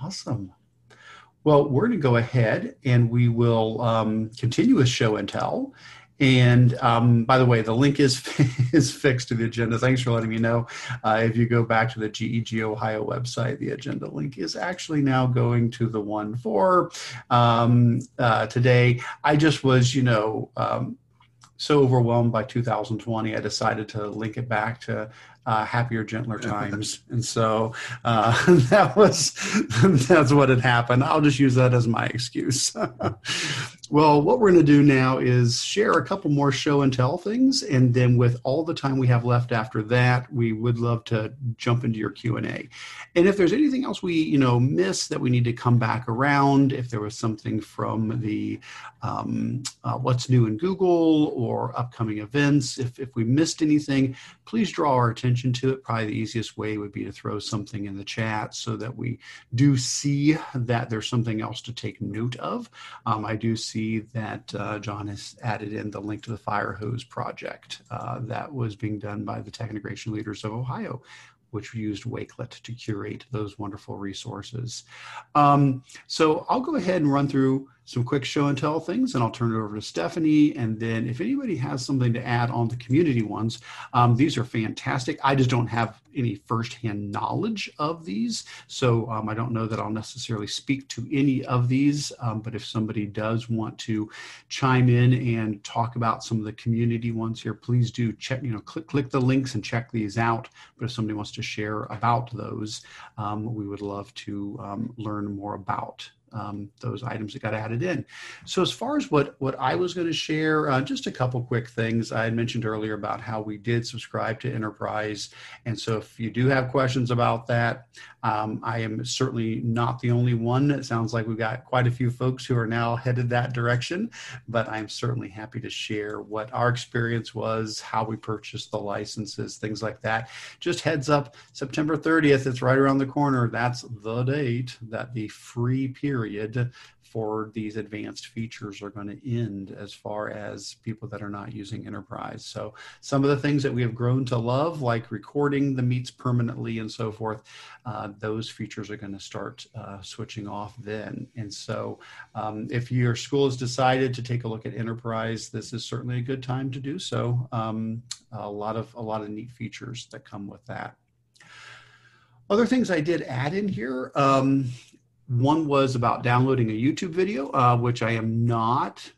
Awesome. Well, we're going to go ahead and we will um, continue with show and tell. And um, by the way, the link is <laughs> is fixed to the agenda. Thanks for letting me know. Uh, if you go back to the GEG Ohio website, the agenda link is actually now going to the one for um, uh, today. I just was, you know, um, so overwhelmed by 2020, I decided to link it back to uh, happier, gentler <laughs> times, and so uh, <laughs> that was <laughs> that's what had happened. I'll just use that as my excuse. well, what we're going to do now is share a couple more show and tell things, and then with all the time we have left after that, we would love to jump into your Q and A. And if there's anything else we you know miss that we need to come back around, if there was something from the um, uh, what's new in Google or upcoming events, if if we missed anything, please draw our attention to it. Probably the easiest way would be to throw something in the chat so that we do see that there's something else to take note of. Um, I do see that uh, John has added in the link to the fire hose project uh, that was being done by the Tech Integration Leaders of Ohio which used Wakelet to curate those wonderful resources. Um, so I'll go ahead and run through some quick show and tell things, and I'll turn it over to Stephanie. And then if anybody has something to add on the community ones, um, these are fantastic. I just don't have any firsthand knowledge of these, so um, I don't know that I'll necessarily speak to any of these. Um, but if somebody does want to chime in and talk about some of the community ones here, please do check. You know, click click the links and check these out. But if somebody wants to share about those, um, we would love to um, learn more about um, those items that got added in. So as far as what what I was going to share, uh, just a couple quick things. I had mentioned earlier about how we did subscribe to Enterprise, and so if you do have questions about that, um, I am certainly not the only one. It sounds like we've got quite a few folks who are now headed that direction, but I'm certainly happy to share what our experience was, how we purchased the licenses, things like that. Just heads up, September 30th, it's right around the corner. That's the date that the free period for these advanced features are going to end as far as people that are not using enterprise. So some of the things that we have grown to love, like recording the meets permanently and so forth, uh, those features are going to start uh, switching off then. And so um, if your school has decided to take a look at enterprise, this is certainly a good time to do so. Um, a lot of a lot of neat features that come with that. Other things I did add in here. Um, one was about downloading a YouTube video, uh, which I am not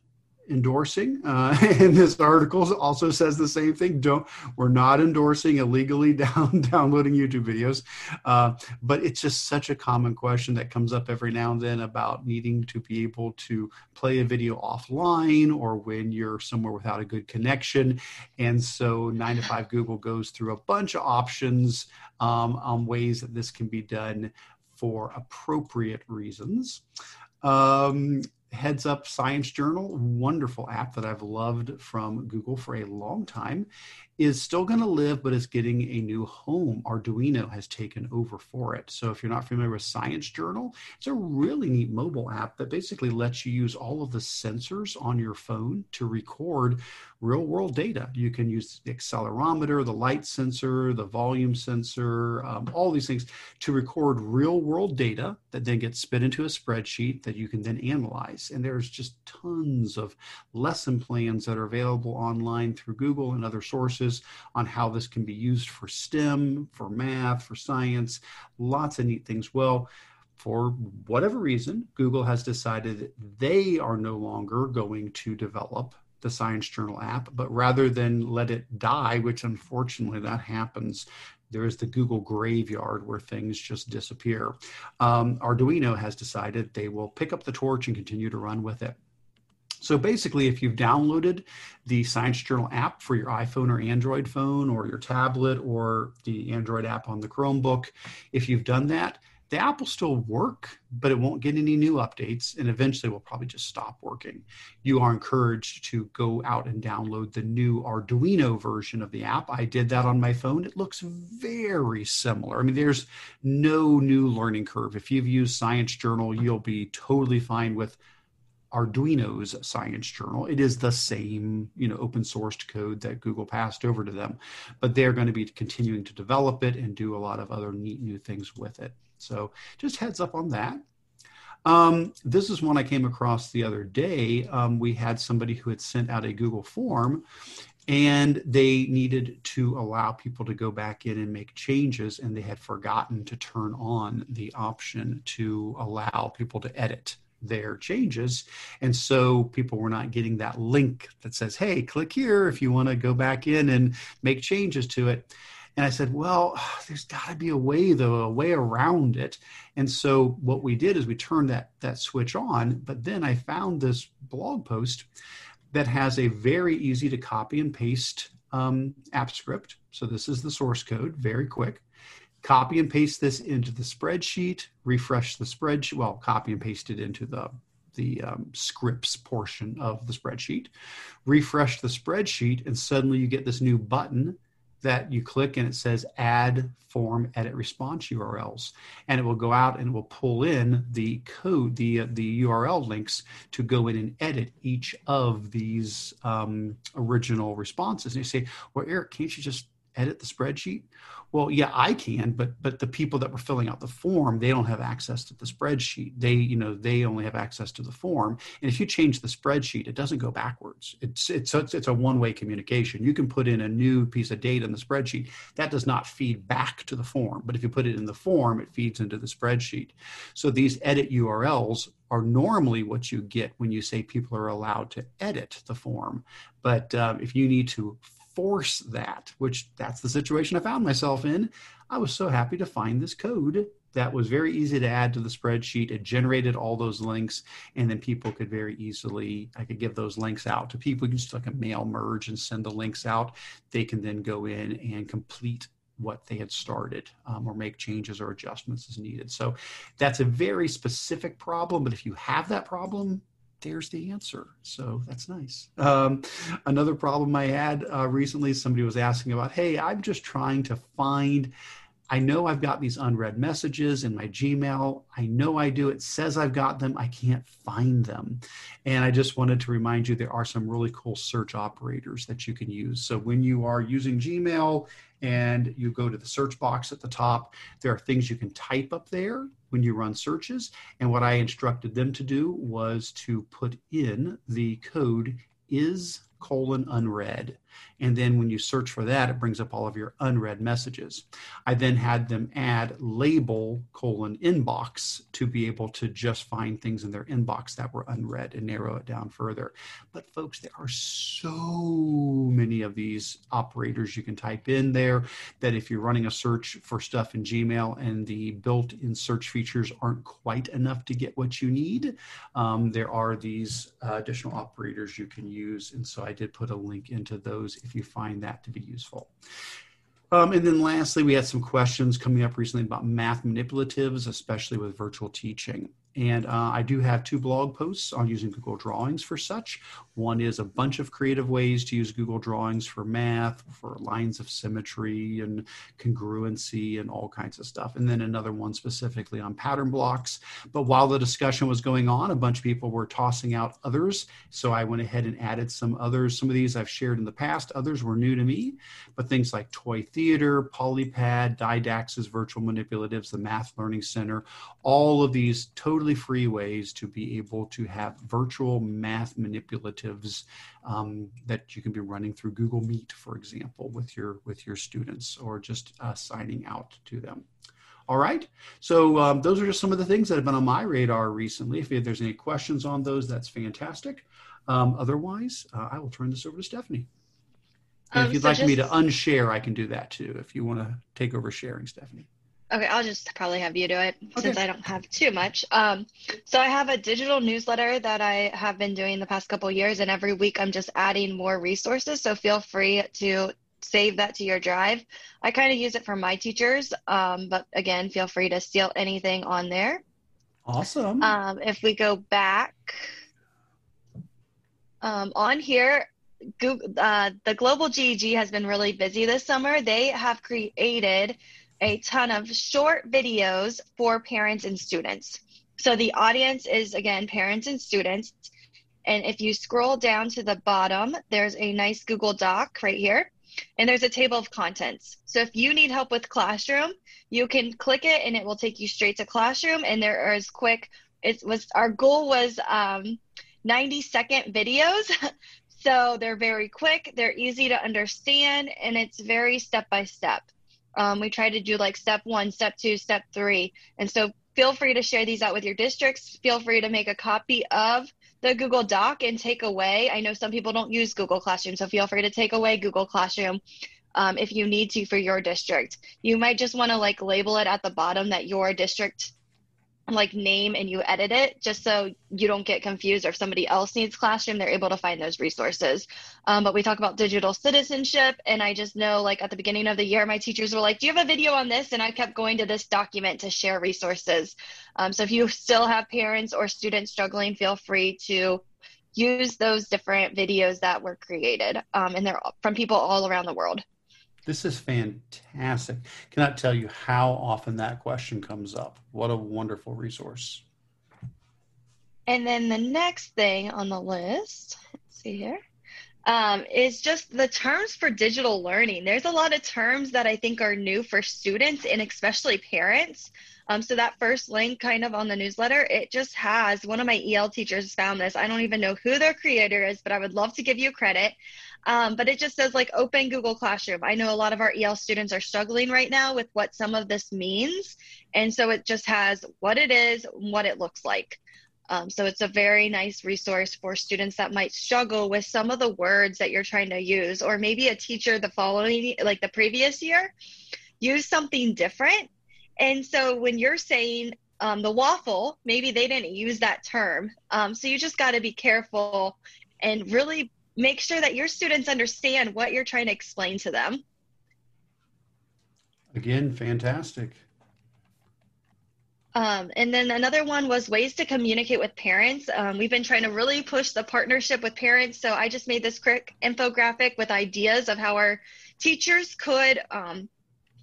endorsing, uh, <laughs> and this article also says the same thing. Don't we're not endorsing illegally <laughs> down downloading YouTube videos, uh, but it's just such a common question that comes up every now and then about needing to be able to play a video offline or when you're somewhere without a good connection, and so nine to five Google goes through a bunch of options um, on ways that this can be done for appropriate reasons. Um, Heads Up Science Journal, wonderful app that I've loved from Google for a long time, is still going to live, but is getting a new home. Arduino has taken over for it. So if you're not familiar with Science Journal, it's a really neat mobile app that basically lets you use all of the sensors on your phone to record real world data. You can use the accelerometer, the light sensor, the volume sensor, um, all these things to record real world data that then gets spit into a spreadsheet that you can then analyze. And there's just tons of lesson plans that are available online through Google and other sources on how this can be used for STEM, for math, for science, lots of neat things. Well, for whatever reason, Google has decided they are no longer going to develop the Science Journal app, but rather than let it die, which unfortunately that happens, there is the Google graveyard where things just disappear. Um, Arduino has decided they will pick up the torch and continue to run with it. So basically, if you've downloaded the Science Journal app for your iPhone or Android phone or your tablet or the Android app on the Chromebook, if you've done that, the app will still work, but it won't get any new updates and eventually will probably just stop working. You are encouraged to go out and download the new Arduino version of the app. I did that on my phone. It looks very similar. I mean, there's no new learning curve. If you've used Science Journal, you'll be totally fine with Arduino's science journal. It is the same, you know, open sourced code that Google passed over to them, but they're going to be continuing to develop it and do a lot of other neat new things with it. So just heads up on that. Um, this is one I came across the other day. Um, we had somebody who had sent out a Google form and they needed to allow people to go back in and make changes and they had forgotten to turn on the option to allow people to edit their changes. And so people were not getting that link that says, hey, click here if you want to go back in and make changes to it. And I said, well, <sighs> there's got to be a way, though, a way around it. And so what we did is we turned that, that switch on. But then I found this blog post that has a very easy to copy and paste um, app script. So this is the source code, very quick copy and paste this into the spreadsheet, refresh the spreadsheet, well, copy and paste it into the, the um, scripts portion of the spreadsheet, refresh the spreadsheet, and suddenly you get this new button that you click and it says add form edit response URLs. And it will go out and it will pull in the code, the, uh, the URL links to go in and edit each of these um, original responses. And you say, well, Eric, can't you just edit the spreadsheet? Well, yeah, I can, but but the people that were filling out the form, they don't have access to the spreadsheet. They, you know, they only have access to the form. And if you change the spreadsheet, it doesn't go backwards. It's it's it's, a one-way communication. You can put in a new piece of data in the spreadsheet. That does not feed back to the form, but if you put it in the form, it feeds into the spreadsheet. So these edit URLs are normally what you get when you say people are allowed to edit the form. But um, if you need to force that, which that's the situation I found myself in. I was so happy to find this code that was very easy to add to the spreadsheet. It generated all those links, and then people could very easily, I could give those links out to people. You can just like a mail merge and send the links out. They can then go in and complete what they had started um, or make changes or adjustments as needed. So that's a very specific problem, but if you have that problem, there's the answer. So that's nice. Um, another problem I had uh, recently, somebody was asking about, hey, I'm just trying to find. I know I've got these unread messages in my Gmail. I know I do. It says I've got them. I can't find them. And I just wanted to remind you there are some really cool search operators that you can use. So when you are using Gmail and you go to the search box at the top, there are things you can type up there when you run searches. And what I instructed them to do was to put in the code is colon unread. And then when you search for that, it brings up all of your unread messages. I then had them add label colon inbox to be able to just find things in their inbox that were unread and narrow it down further. But folks, there are so many of these operators you can type in there that if you're running a search for stuff in Gmail and the built in search features aren't quite enough to get what you need, um, there are these uh, additional operators you can use. And so I did put a link into those if you find that to be useful. Um, and then lastly, we had some questions coming up recently about math manipulatives, especially with virtual teaching. And uh, I do have two blog posts on using Google Drawings for such. One is a bunch of creative ways to use Google Drawings for math, for lines of symmetry and congruency and all kinds of stuff. And then another one specifically on pattern blocks. But while the discussion was going on, a bunch of people were tossing out others. So I went ahead and added some others. Some of these I've shared in the past, others were new to me. But things like Toy Theater, Polypad, Didax's Virtual Manipulatives, the Math Learning Center, all of these totally totally free ways to be able to have virtual math manipulatives um, that you can be running through Google Meet, for example, with your with your students or just uh, signing out to them. All right. So um, those are just some of the things that have been on my radar recently. If there's any questions on those, that's fantastic. Um, otherwise, uh, I will turn this over to Stephanie. And if um, you'd so like just... me to unshare, I can do that too. If you want to take over sharing, Stephanie. Okay, I'll just probably have you do it okay. since I don't have too much. Um, so I have a digital newsletter that I have been doing the past couple years, and every week I'm just adding more resources. So feel free to save that to your drive. I kind of use it for my teachers, um, but again, feel free to steal anything on there. Awesome. Um, if we go back um, on here, Google, uh, the Global GEG has been really busy this summer. They have created a ton of short videos for parents and students. So the audience is again parents and students. And if you scroll down to the bottom, there's a nice Google Doc right here. And there's a table of contents. So if you need help with Classroom, you can click it and it will take you straight to Classroom. And there is quick, it was our goal was um, 90 second videos. <laughs> so they're very quick, they're easy to understand, and it's very step by step. Um, we try to do like step one, step two, step three. And so feel free to share these out with your districts. Feel free to make a copy of the Google Doc and take away. I know some people don't use Google Classroom, so feel free to take away Google Classroom um, if you need to for your district. You might just want to like label it at the bottom that your district like name and you edit it just so you don't get confused or if somebody else needs classroom they're able to find those resources. Um, but we talk about digital citizenship and i just know like at the beginning of the year my teachers were like do you have a video on this? And i kept going to this document to share resources. Um, so if you still have parents or students struggling feel free to use those different videos that were created um, and they're from people all around the world this is fantastic. Cannot tell you how often that question comes up. What a wonderful resource. And then the next thing on the list, let's see here, um, is just the terms for digital learning. There's a lot of terms that I think are new for students and especially parents. Um, so that first link kind of on the newsletter, it just has one of my EL teachers found this. I don't even know who their creator is, but I would love to give you credit. Um, but it just says like open Google Classroom. I know a lot of our EL students are struggling right now with what some of this means. And so it just has what it is, what it looks like. Um, so it's a very nice resource for students that might struggle with some of the words that you're trying to use, or maybe a teacher the following, like the previous year, use something different. And so when you're saying um, the waffle, maybe they didn't use that term. Um, so you just got to be careful and really make sure that your students understand what you're trying to explain to them. Again, fantastic. Um, and then another one was ways to communicate with parents. Um, we've been trying to really push the partnership with parents. So I just made this quick infographic with ideas of how our teachers could um,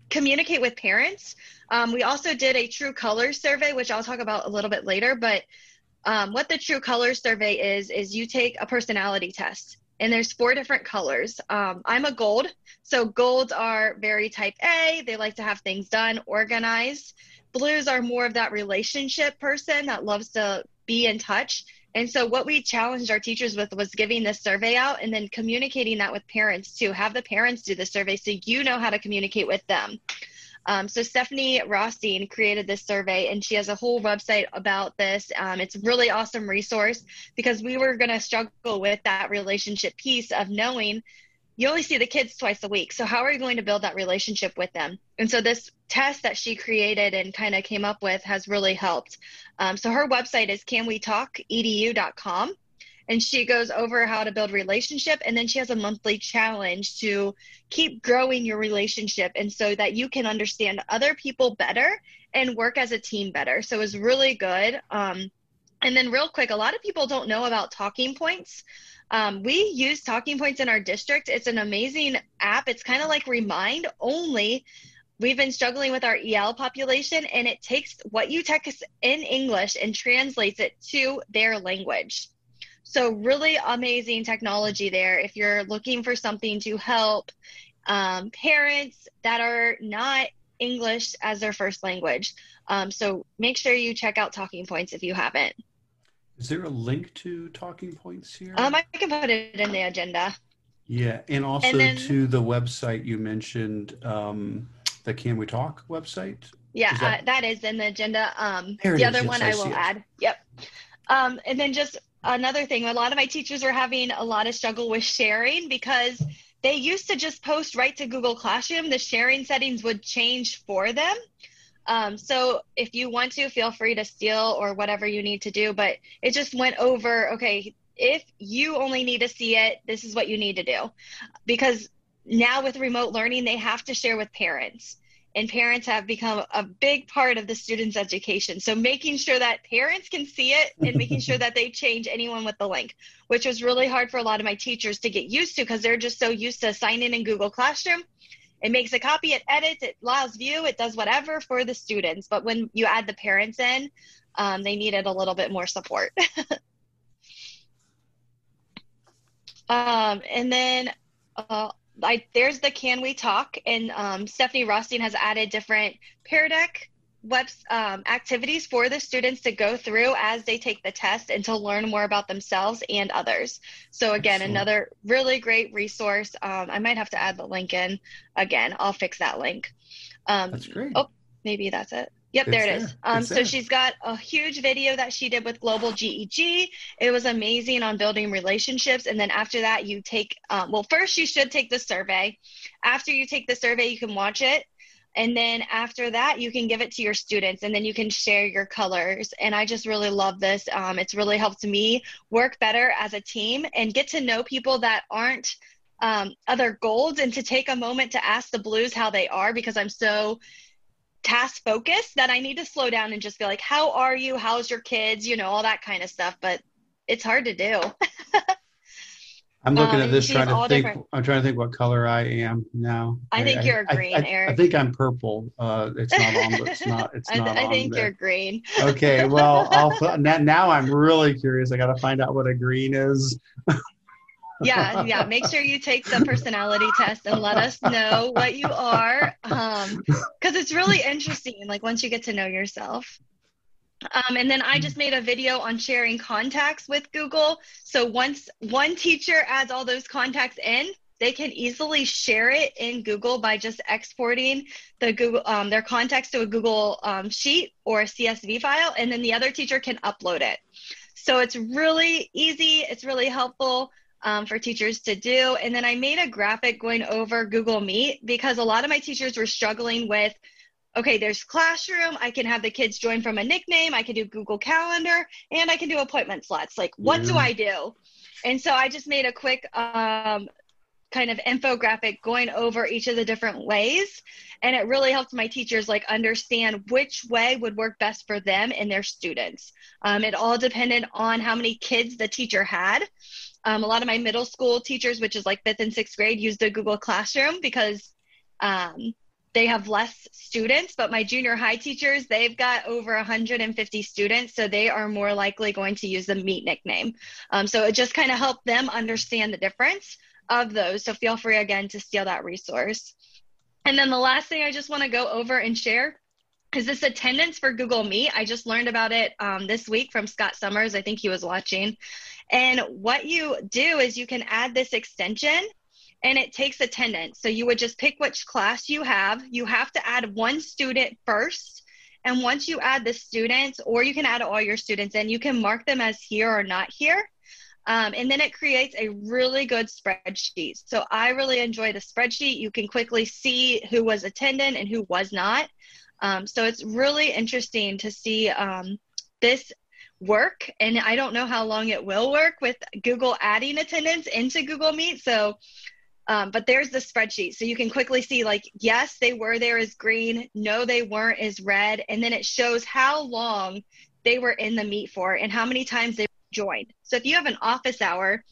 communicate with parents. Um, we also did a true colors survey, which I'll talk about a little bit later. But um, what the true colors survey is, is you take a personality test and there's four different colors. Um, I'm a gold. So golds are very type A. They like to have things done, organized. Blues are more of that relationship person that loves to be in touch. And so, what we challenged our teachers with was giving this survey out and then communicating that with parents too. Have the parents do the survey so you know how to communicate with them. Um, so Stephanie Rothstein created this survey, and she has a whole website about this. Um, it's a really awesome resource because we were going to struggle with that relationship piece of knowing you only see the kids twice a week. So how are you going to build that relationship with them? And so this test that she created and kind of came up with has really helped. Um, so her website is canwetalkedu.com and she goes over how to build relationship and then she has a monthly challenge to keep growing your relationship and so that you can understand other people better and work as a team better so it's really good um, and then real quick a lot of people don't know about talking points um, we use talking points in our district it's an amazing app it's kind of like remind only we've been struggling with our el population and it takes what you text in english and translates it to their language so, really amazing technology there. If you're looking for something to help um, parents that are not English as their first language. Um, so, make sure you check out Talking Points if you haven't. Is there a link to Talking Points here? Um, I can put it in the agenda. Yeah, and also and then, to the website you mentioned, um, the Can We Talk website. Yeah, that, uh, that is in the agenda. Um, the other one I, I will add. Yep. Um, and then just another thing a lot of my teachers are having a lot of struggle with sharing because they used to just post right to google classroom the sharing settings would change for them um, so if you want to feel free to steal or whatever you need to do but it just went over okay if you only need to see it this is what you need to do because now with remote learning they have to share with parents and parents have become a big part of the students' education. So making sure that parents can see it and making sure <laughs> that they change anyone with the link, which was really hard for a lot of my teachers to get used to because they're just so used to signing in Google Classroom. It makes a copy, it edits, it allows view, it does whatever for the students. But when you add the parents in, um, they needed a little bit more support. <laughs> um, and then uh, like there's the can we talk and um, stephanie rothstein has added different pear deck web um, activities for the students to go through as they take the test and to learn more about themselves and others so again Excellent. another really great resource um, i might have to add the link in again i'll fix that link um, that's great oh maybe that's it Yep, there it is. Um, so she's got a huge video that she did with Global GEG. It was amazing on building relationships. And then after that, you take, um, well, first you should take the survey. After you take the survey, you can watch it. And then after that, you can give it to your students and then you can share your colors. And I just really love this. Um, it's really helped me work better as a team and get to know people that aren't um, other golds and to take a moment to ask the blues how they are because I'm so task focused that I need to slow down and just be like, how are you? How's your kids? You know, all that kind of stuff. But it's hard to do. <laughs> I'm looking um, at this trying to think. Different. I'm trying to think what color I am now. I think I, you're I, green, I, Eric. I think I'm purple. Uh, it's not on. But it's <laughs> not. It's not. I, think there. you're green. okay. <laughs> Well, I'll, now, now I'm really curious. I got to find out what a green is. yeah <laughs> yeah make sure you take the personality test and let us know what you are um because it's really interesting like once you get to know yourself um, and then I just made a video on sharing contacts with Google. So once one teacher adds all those contacts in, they can easily share it in Google by just exporting the Google um, their contacts to a Google um, sheet or a CSV file, and then the other teacher can upload it. So it's really easy. It's really helpful um, for teachers to do. And then I made a graphic going over Google Meet because a lot of my teachers were struggling with okay, there's Classroom. I can have the kids join from a nickname. I can do Google Calendar and I can do appointment slots. Like, what yeah. do I do? And so I just made a quick um, kind of infographic going over each of the different ways and it really helped my teachers like understand which way would work best for them and their students um, it all depended on how many kids the teacher had um, a lot of my middle school teachers, which is like fifth and sixth grade, used the Google Classroom because um, they have less students. But my junior high teachers, they've got over 150 students, so they are more likely going to use the Meet nickname. Um, so it just kind of helped them understand the difference of those. So feel free again to steal that resource. And then the last thing I just want to go over and share is this attendance for Google Meet. I just learned about it um, this week from Scott Summers. I think he was watching. And what you do is you can add this extension and it takes attendance. So you would just pick which class you have. You have to add one student first. And once you add the students, or you can add all your students and you can mark them as here or not here. Um, and then it creates a really good spreadsheet. So I really enjoy the spreadsheet. You can quickly see who was attending and who was not. Um, so it's really interesting to see um, this work. And I don't know how long it will work with Google adding attendance into Google Meet. So, um, but there's the spreadsheet. So you can quickly see, like, yes, they were there as green, no, they weren't as red. And then it shows how long they were in the meet for and how many times they joined. So if you have an office hour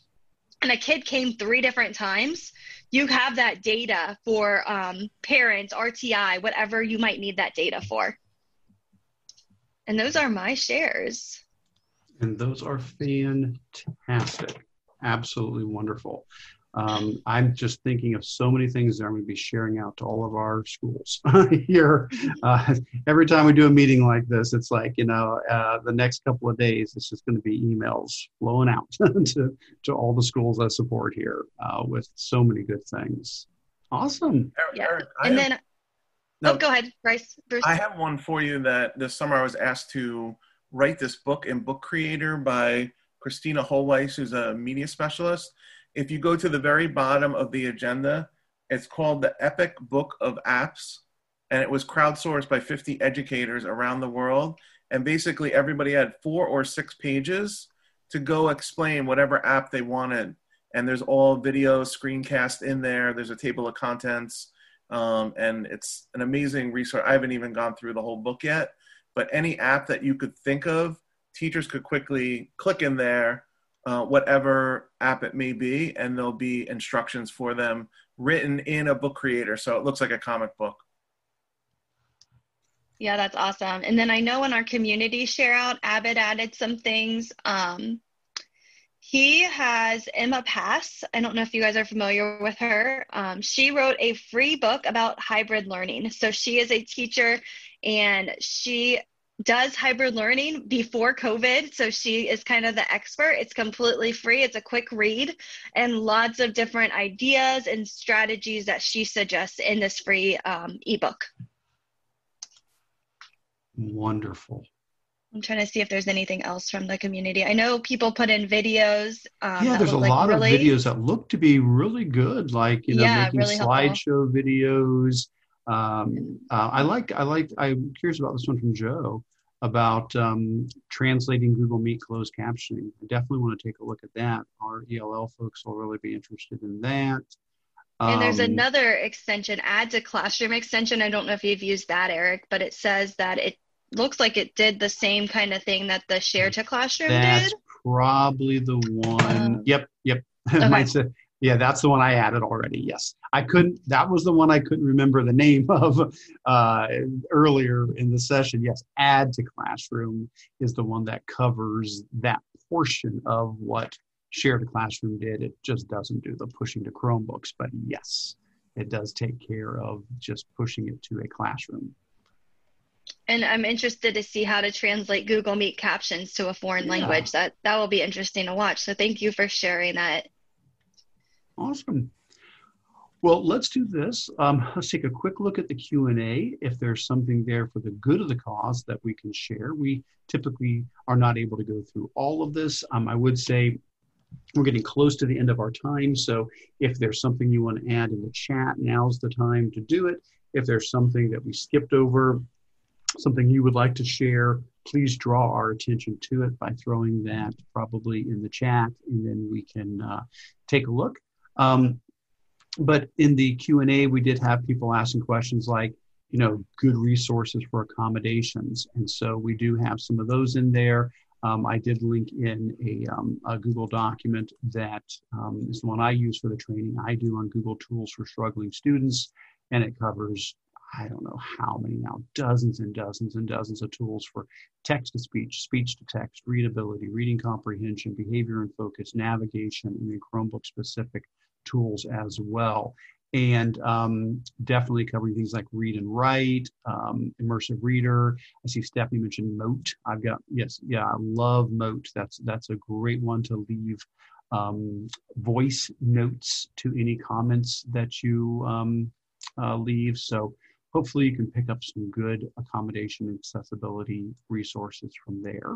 and a kid came three different times, you have that data for um, parents, RTI, whatever you might need that data for. And those are my shares. And those are fantastic. Absolutely wonderful. Um, I'm just thinking of so many things that I'm going to be sharing out to all of our schools <laughs> here. Uh, every time we do a meeting like this, it's like, you know, uh, the next couple of days, it's just going to be emails flowing out <laughs> to, to all the schools I support here uh, with so many good things. Awesome. Yeah. Eric, and have, then, no, oh, go ahead, Bryce. Bruce. I have one for you that this summer I was asked to write this book in Book Creator by Kristina Holzweiss, who's a media specialist if you go to the very bottom of the agenda, it's called the Epic Book of Apps, and it was crowdsourced by 50 educators around the world. And basically, everybody had four or six pages to go explain whatever app they wanted. And there's all video screencast in there. There's a table of contents, um, and it's an amazing resource. I haven't even gone through the whole book yet, but any app that you could think of, teachers could quickly click in there uh, whatever app it may be, and there'll be instructions for them written in a book creator. So it looks like a comic book. Yeah, that's awesome. And then I know in our community share out, Abbott added some things. Um, he has Emma Pass. I don't know if you guys are familiar with her. Um, she wrote a free book about hybrid learning. So she is a teacher and she does hybrid learning before COVID. So she is kind of the expert. It's completely free, it's a quick read, and lots of different ideas and strategies that she suggests in this free um, ebook. Wonderful. I'm trying to see if there's anything else from the community. I know people put in videos. Um, yeah, there's a like lot really, of videos that look to be really good, like you know, yeah, making really slideshow videos um, uh, I like I like I'm curious about this one from Joe about um, translating Google Meet closed captioning. I definitely want to take a look at that. Our ELL folks will really be interested in that. And there's um, another extension, add to classroom extension. I don't know if you've used that, Eric, but it says that it looks like it did the same kind of thing that the share to classroom that's did. Probably the one. Um, yep, yep. <laughs> Okay. Might say, yeah, that's the one I added already. Yes, I couldn't. That was the one I couldn't remember the name <laughs> of uh, earlier in the session. Yes, add to classroom is the one that covers that portion of what share to classroom did. It just doesn't do the pushing to Chromebooks, but yes, it does take care of just pushing it to a classroom. And I'm interested to see how to translate Google Meet captions to a foreign yeah. language. That that will be interesting to watch. So thank you for sharing that. Awesome. Well, let's do this. Um, let's take a quick look at the Q&A. If there's something there for the good of the cause that we can share. We typically are not able to go through all of this. Um, I would say we're getting close to the end of our time. So if there's something you want to add in the chat, now's the time to do it. If there's something that we skipped over, something you would like to share, please draw our attention to it by throwing that probably in the chat, and then we can uh, take a look. Um, but in the q&a we did have people asking questions like you know good resources for accommodations. And so we do have some of those in there. Um, i did link in a, um, a google document that um, is the one i use for the training i do on google tools for struggling students. And it covers i don't know how many now dozens and dozens and dozens of tools for text to speech speech to text readability reading comprehension behavior and focus navigation and then chromebook specific tools as well. and um, definitely covering things like read and write, um, immersive reader. I see Stephanie mentioned Mote. I've got yes, yeah, I love Mote. That's that's a great one to leave um, voice notes to any comments that you um, uh, leave. So hopefully you can pick up some good accommodation and accessibility resources from there.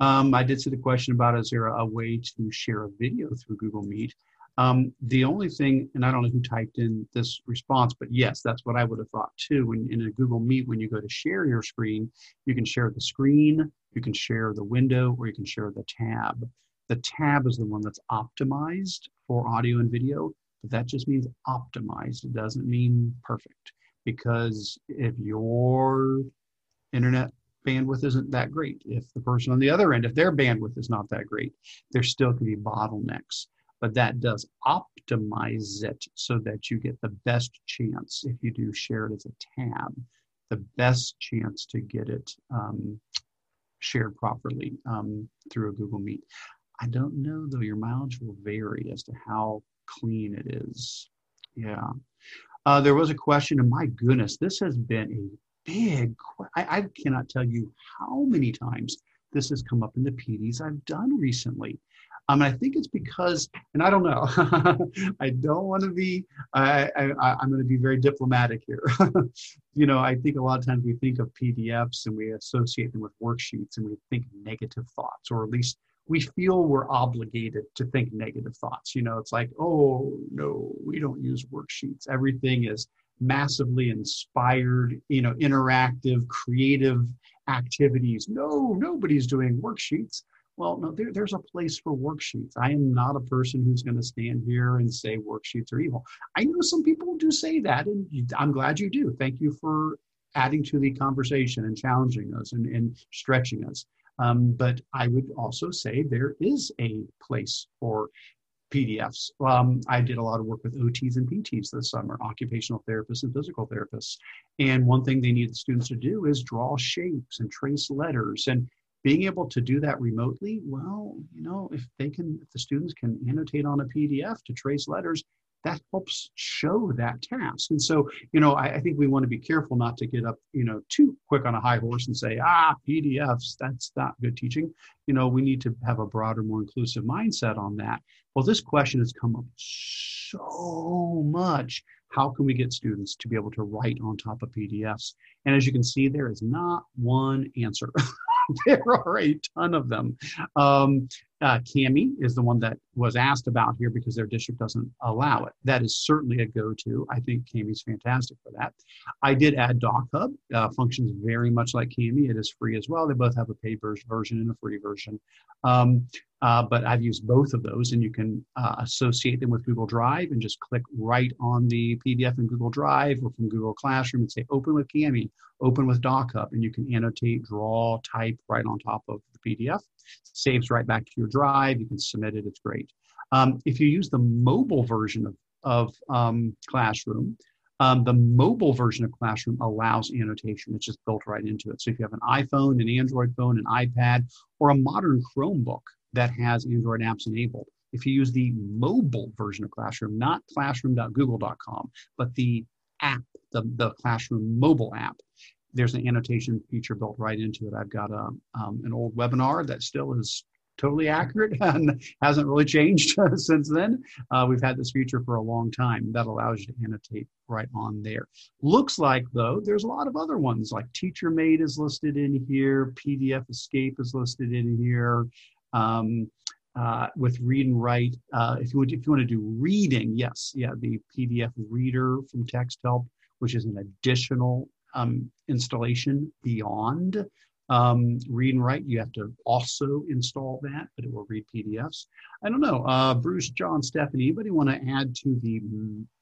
Um, I did see the question about is there a, way to share a video through Google Meet? Um, the only thing, and I don't know who typed in this response, but yes, that's what I would have thought too. When in a Google Meet, when you go to share your screen, you can share the screen, you can share the window, or you can share the tab. The tab is the one that's optimized for audio and video, but that just means optimized. It doesn't mean perfect because if your internet bandwidth isn't that great, if the person on the other end, if their bandwidth is not that great, there still can be bottlenecks. But that does optimize it so that you get the best chance if you do share it as a tab, the best chance to get it um, shared properly um, through a Google Meet. I don't know though, your mileage will vary as to how clean it is. Yeah. Uh, there was a question, and my goodness, this has been a big, I, I cannot tell you how many times this has come up in the PDs I've done recently. Um, I think it's because, and I don't know, <laughs> I don't want to be, I, I, I'm going to be very diplomatic here. <laughs> you know, I think a lot of times we think of PDFs and we associate them with worksheets and we think negative thoughts, or at least we feel we're obligated to think negative thoughts. You know, it's like, oh, no, we don't use worksheets. Everything is massively inspired, you know, interactive, creative activities. No, nobody's doing worksheets. Well, no, there, there's a place for worksheets. I am not a person who's going to stand here and say worksheets are evil. I know some people do say that, and I'm glad you do. Thank you for adding to the conversation and challenging us and, and stretching us. Um, but I would also say there is a place for PDFs. Um, I did a lot of work with OTs and PTs this summer, occupational therapists and physical therapists. And one thing they need the students to do is draw shapes and trace letters. And being able to do that remotely, well, you know, if they can, if the students can annotate on a PDF to trace letters, that helps show that task. And so, you know, I, I, think we want to be careful not to get up, you know, too quick on a high horse and say, ah, PDFs, that's not good teaching. You know, we need to have a broader, more inclusive mindset on that. Well, this question has come up so much. How can we get students to be able to write on top of PDFs? And as you can see, there is not one answer. <laughs> <laughs> there are a ton of them. Um, uh, Cami is the one that was asked about here because their district doesn't allow it. That is certainly a go-to. I think Cami's fantastic for that. I did add DocHub. Uh, functions very much like Cami. It is free as well. They both have a paid version and a free version. Um, uh, but I've used both of those, and you can uh, associate them with Google Drive and just click right on the PDF in Google Drive or from Google Classroom and say open with Cami, open with DocHub, and you can annotate, draw, type right on top of the PDF. Saves right back to your drive. You can submit it. It's great. Um, if you use the mobile version of, of um, Classroom, um, the mobile version of Classroom allows annotation. It's just built right into it. So if you have an iPhone, an Android phone, an iPad, or a modern Chromebook that has Android apps enabled, if you use the mobile version of Classroom, not classroom.google.com, but the app, the, the Classroom mobile app, there's an annotation feature built right into it. I've got a, um, an old webinar that still is totally accurate <laughs> and hasn't really changed <laughs> since then. Uh, we've had this feature for a long time that allows you to annotate right on there. Looks like though, there's a lot of other ones like Teacher TeacherMade is listed in here, PDF Escape is listed in here. Um, uh, with read and write, uh, if you would, if you want to do reading, yes, yeah, the PDF Reader from TextHelp, which is an additional um, installation beyond um, read and write. You have to also install that, but it will read PDFs. I don't know. Uh, Bruce, John, Stephanie, anybody want to add to the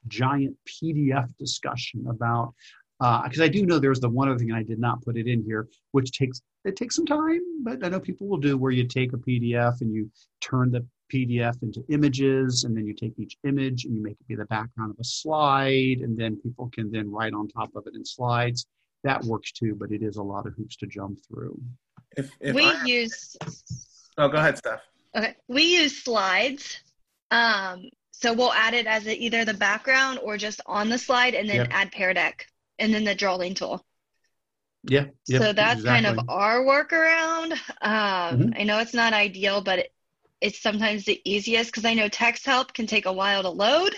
giant PDF discussion about? Because uh, I do know there's the one other thing I did not put it in here, which takes it takes some time, but I know people will do where you take a PDF and you turn the PDF into images, and then you take each image and you make it be the background of a slide, and then people can then write on top of it in slides that works too, but it is a lot of hoops to jump through. If, if we I, use. Oh, go ahead, Steph. Okay, we use slides. Um, So we'll add it as a, either the background or just on the slide and then Yep. add Pear Deck and then the drawing tool. Yeah. yep, so that's kind of our workaround. Um, Mhm. I know it's not ideal, but it, it's sometimes the easiest because I know text help can take a while to load,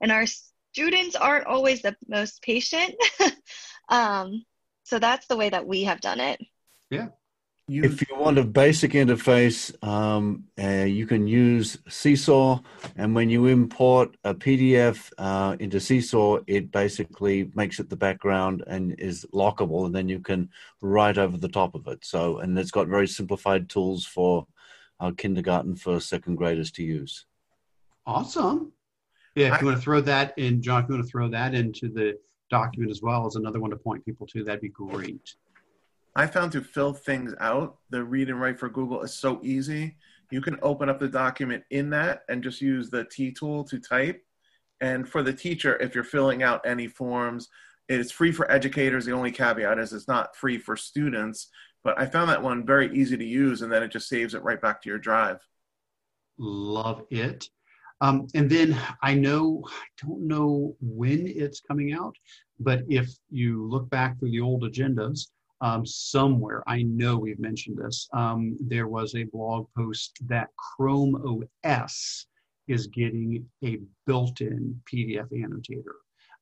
and our students aren't always the most patient. <laughs> um, so that's the way that we have done it. You, If you want a basic interface, um, uh, you can use Seesaw, and when you import a PDF uh, into Seesaw, it basically makes it the background and is lockable, and then you can write over the top of it. So, and it's got very simplified tools for our kindergarten, first, second graders to use. Awesome. Yeah, if you want to throw that in, John, if you want to throw that into the document as well as another one to point people to, that'd be great. I found to fill things out, the read and write for Google is so easy. You can open up the document in that and just use the T tool to type. And for the teacher, if you're filling out any forms, it's free for educators. The only caveat is it's not free for students. But I found that one very easy to use, and then it just saves it right back to your drive. Love it. Um, and then I know, I don't know when it's coming out, but if you look back through the old agendas, um, somewhere, I know we've mentioned this, um, there was a blog post that Chrome OS is getting a built in PDF annotator.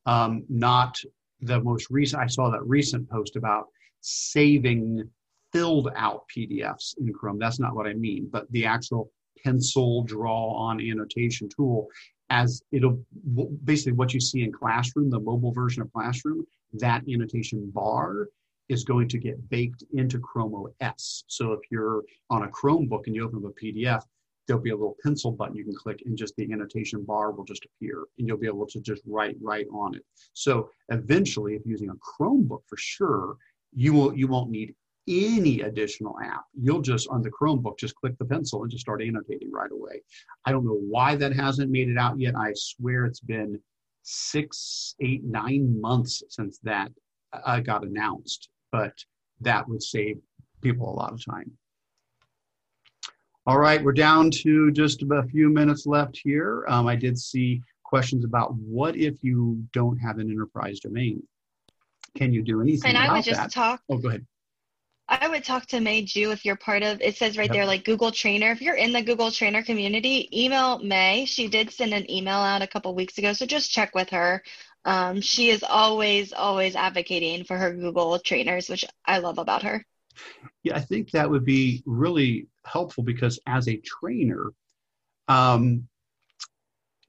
Um, not the most recent, I saw that recent post about saving filled out PDFs in Chrome. That's not what I mean, but the actual pencil draw on annotation tool as it'll basically what you see in classroom the mobile version of classroom that annotation bar is going to get baked into chrome os so if you're on a chromebook and you open up a pdf there'll be a little pencil button you can click and just the annotation bar will just appear and you'll be able to just write right on it so eventually if using a chromebook for sure you will you won't need any additional app. You'll just on the Chromebook just click the pencil and just start annotating right away. I don't know why that hasn't made it out yet. I swear it's been six, eight, nine months since that uh, got announced, but that would save people a lot of time. All right, we're down to just a few minutes left here. Um, I did see questions about what if you don't have an enterprise domain? Can you do anything And I would just that? talk Oh, go ahead. I would talk to May Ju if you're part of it says right Yep. there like Google Trainer. If you're in the Google Trainer community, email May. She did send an email out a couple weeks ago, so just check with her. Um, she is always, always advocating for her Google trainers, which I love about her. Yeah, I think that would be really helpful because as a trainer, um,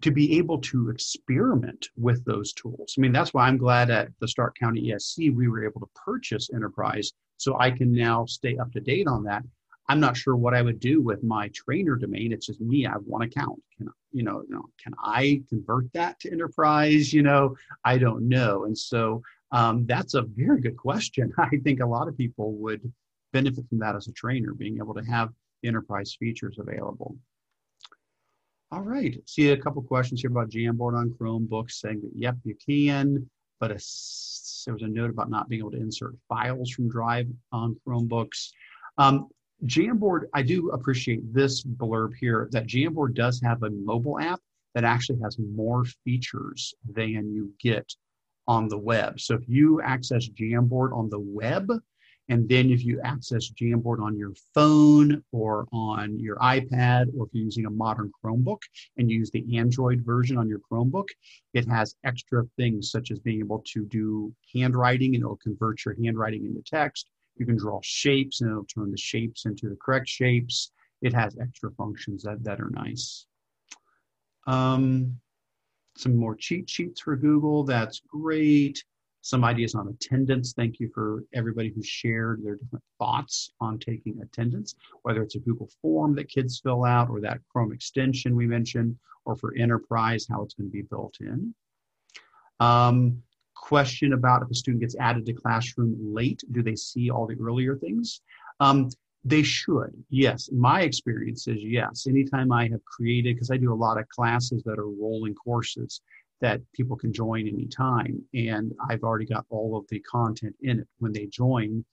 to be able to experiment with those tools. I mean, that's why I'm glad at the Stark County ESC we were able to purchase Enterprise so I can now stay up to date on that. I'm not sure what I would do with my trainer domain. It's just me. I have one account. Can you know, you know, can I convert that to enterprise? You know, I don't know. And so um, that's a very good question. <laughs> I think a lot of people would benefit from that as a trainer, being able to have enterprise features available. All right. See a couple questions here about Jamboard on Chromebooks saying that, yep, you can, but a, there was a note about not being able to insert files from Drive on Chromebooks. Um, Jamboard, I do appreciate this blurb here that Jamboard does have a mobile app that actually has more features than you get on the web. So if you access Jamboard on the web, and then if you access Jamboard on your phone or on your iPad, or if you're using a modern Chromebook and you use the Android version on your Chromebook, it has extra things such as being able to do handwriting and it'll convert your handwriting into text. You can draw shapes and it'll turn the shapes into the correct shapes. It has extra functions that, that are nice. Um, some more cheat sheets for Google. That's great. Some ideas on attendance. Thank you for everybody who shared their different thoughts on taking attendance, whether it's a Google form that kids fill out or that Chrome extension we mentioned, or for enterprise, how it's going to be built in. Um, question about if a student gets added to classroom late, do they see all the earlier things? Um, they should, yes. My experience is yes. Anytime I have created, because I do a lot of classes that are rolling courses that people can join anytime, and I've already got all of the content in it. When they join,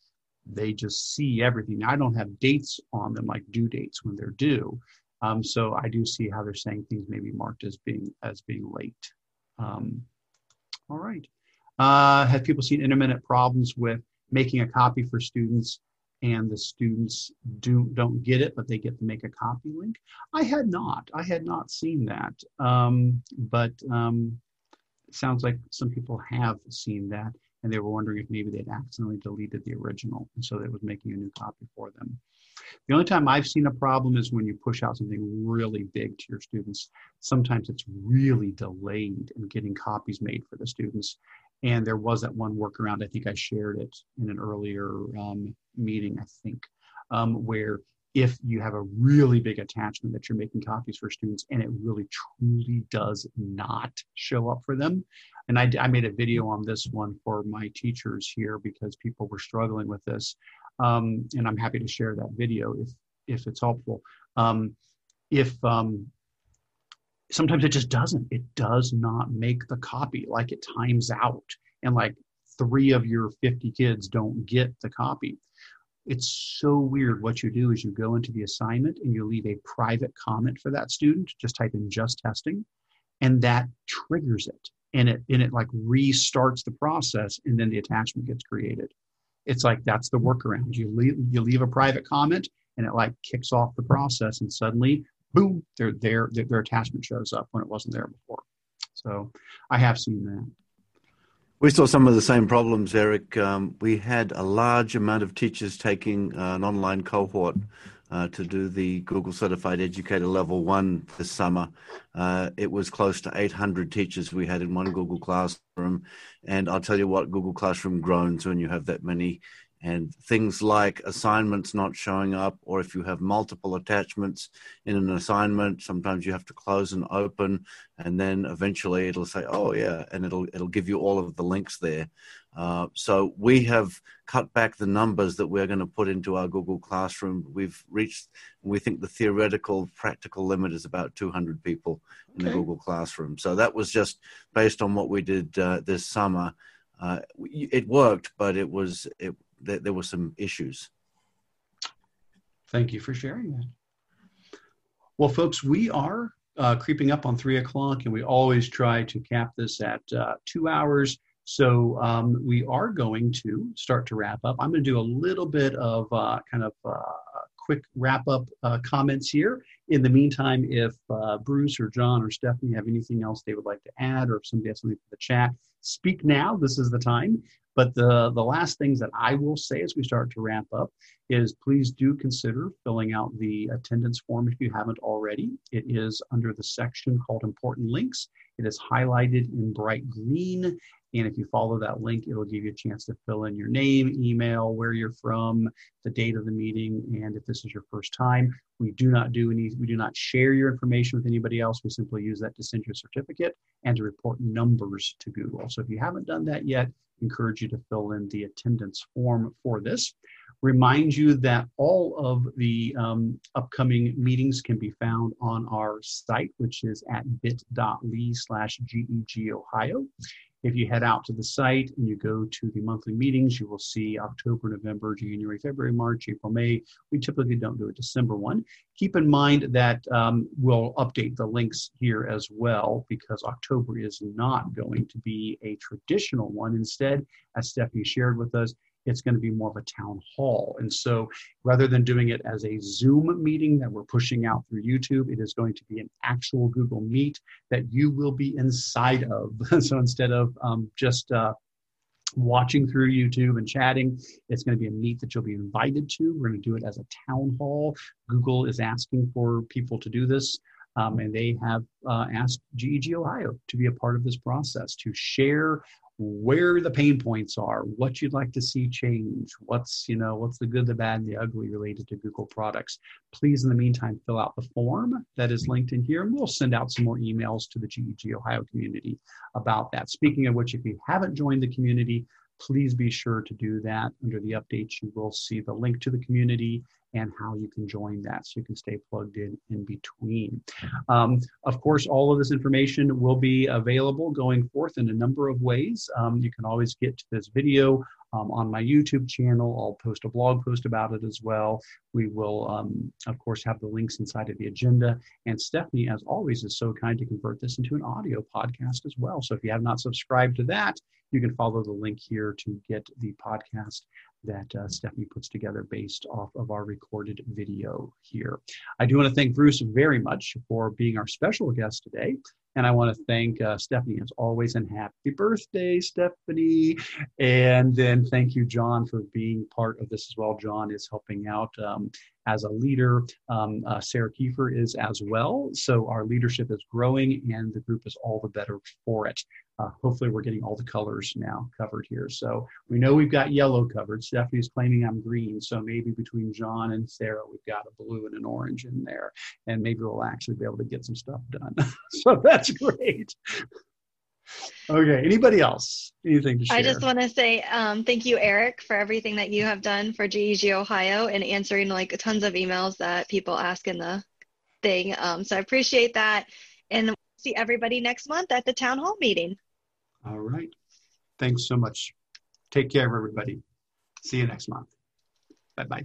they just see everything. I don't have dates on them like due dates when they're due. Um, so I do see how they're saying things may be marked as being as being late. Um, all right. Uh, have people seen intermittent problems with making a copy for students and the students do don't get it, but they get to make a copy link? I had not. I had not seen that. Um, but um, it sounds like some people have seen that and they were wondering if maybe they'd accidentally deleted the original and so it was making a new copy for them. The only time I've seen a problem is when you push out something really big to your students. Sometimes it's really delayed in getting copies made for the students. And there was that one workaround, I think I shared it in an earlier um, meeting, I think, um, where if you have a really big attachment that you're making copies for students and it really truly does not show up for them. And I, I made a video on this one for my teachers here because people were struggling with this. Um, and I'm happy to share that video if, if it's helpful. Um, if um, sometimes it just doesn't, it does not make the copy, like it times out and like three of your 50 kids don't get the copy it's so weird. What you do is you go into the assignment and you leave a private comment for that student. Just type in just testing, and that triggers it. And it and it like restarts the process, and then the attachment gets created. It's like that's the workaround. You leave you leave a private comment, and it like kicks off the process, and suddenly, boom, their their their attachment shows up when it wasn't there before. So I have seen that. We saw some of the same problems, Eric. Um, we had a large amount of teachers taking uh, an online cohort uh, to do the Google Certified Educator Level 1 this summer. Uh, it was close to 800 teachers we had in one Google Classroom. And I'll tell you what, Google Classroom groans when you have that many and things like assignments not showing up or if you have multiple attachments in an assignment sometimes you have to close and open and then eventually it'll say oh yeah and it'll it'll give you all of the links there. Uh, so we have cut back the numbers that we're going to put into our google classroom. We've reached we think the theoretical practical limit is about 200 people in the google classroom. So that was just based on what we did uh, this summer. Uh, it worked, but it was it th- there were some issues. Thank you for sharing that. Well, folks, we are uh, creeping up on three o'clock, and we always try to cap this at uh, two hours. So um, we are going to start to wrap up. I'm going to do a little bit of uh, kind of uh, quick wrap up uh, comments here. In the meantime, if uh, Bruce or John or Stephanie have anything else they would like to add, or if somebody has something for the chat, speak now. This is the time. But the, the last things that I will say as we start to wrap up is please do consider filling out the attendance form if you haven't already. It is under the section called Important Links. It is highlighted in bright green. And if you follow that link, it'll give you a chance to fill in your name, email, where you're from, the date of the meeting, and if this is your first time. We do not do any, we do not share your information with anybody else. We simply use that to send your certificate and to report numbers to Google. So if you haven't done that yet, encourage you to fill in the attendance form for this. Remind you that all of the um, upcoming meetings can be found on our site, which is at bit.ly slash GEG Ohio. If you head out to the site and you go to the monthly meetings, you will see October, November, January, February, March, April, May. We typically don't do a December one. Keep in mind that um, we'll update the links here as well because October is not going to be a traditional one. Instead, as Stephanie shared with us, it's going to be more of a town hall. And so rather than doing it as a Zoom meeting that we're pushing out through YouTube, it is going to be an actual Google Meet that you will be inside of. <laughs> so instead of um, just uh, watching through YouTube and chatting. It's going to be a meet that you'll be invited to. We're going to do it as a town hall. Google is asking for people to do this. Um, and they have uh, asked GEG Ohio to be a part of this process to share where the pain points are, what you'd like to see change, what's, you know, what's the good, the bad, and the ugly related to Google products. Please, in the meantime, fill out the form that is linked in here, and we'll send out some more emails to the GEG Ohio community about that. Speaking of which, if you haven't joined the community, please be sure to do that. Under the updates, you will see the link to the community and how you can join that so you can stay plugged in in between. Um, of course, all of this information will be available going forth in a number of ways. Um, you can always get to this video um, on my YouTube channel. I'll post a blog post about it as well. We will, um, of course, have the links inside of the agenda. And Stephanie, as always, is so kind to convert this into an audio podcast as well. So if you have not subscribed to that, you can follow the link here to get the podcast that uh, Stephanie puts together based off of our recorded video here. I do want to thank Bruce very much for being our special guest today. And I want to thank uh, Stephanie as always and happy birthday, Stephanie. And then thank you, John, for being part of this as well. John is helping out um, as a leader. Um, uh, Sarah Kiefer is as well. So our leadership is growing and the group is all the better for it. Uh, hopefully we're getting all the colors now covered here. So we know we've got yellow covered. Stephanie's claiming I'm green. So maybe between John and Sarah, we've got a blue and an orange in there. And maybe we'll actually be able to get some stuff done. <laughs> so that's great. Okay. Anybody else? Anything to share? I just want to say um, thank you, Eric, for everything that you have done for GEG Ohio and answering like tons of emails that people ask in the thing. Um, so I appreciate that. And see everybody next month at the town hall meeting. All right. Thanks so much. Take care, everybody. See you next month. Bye bye.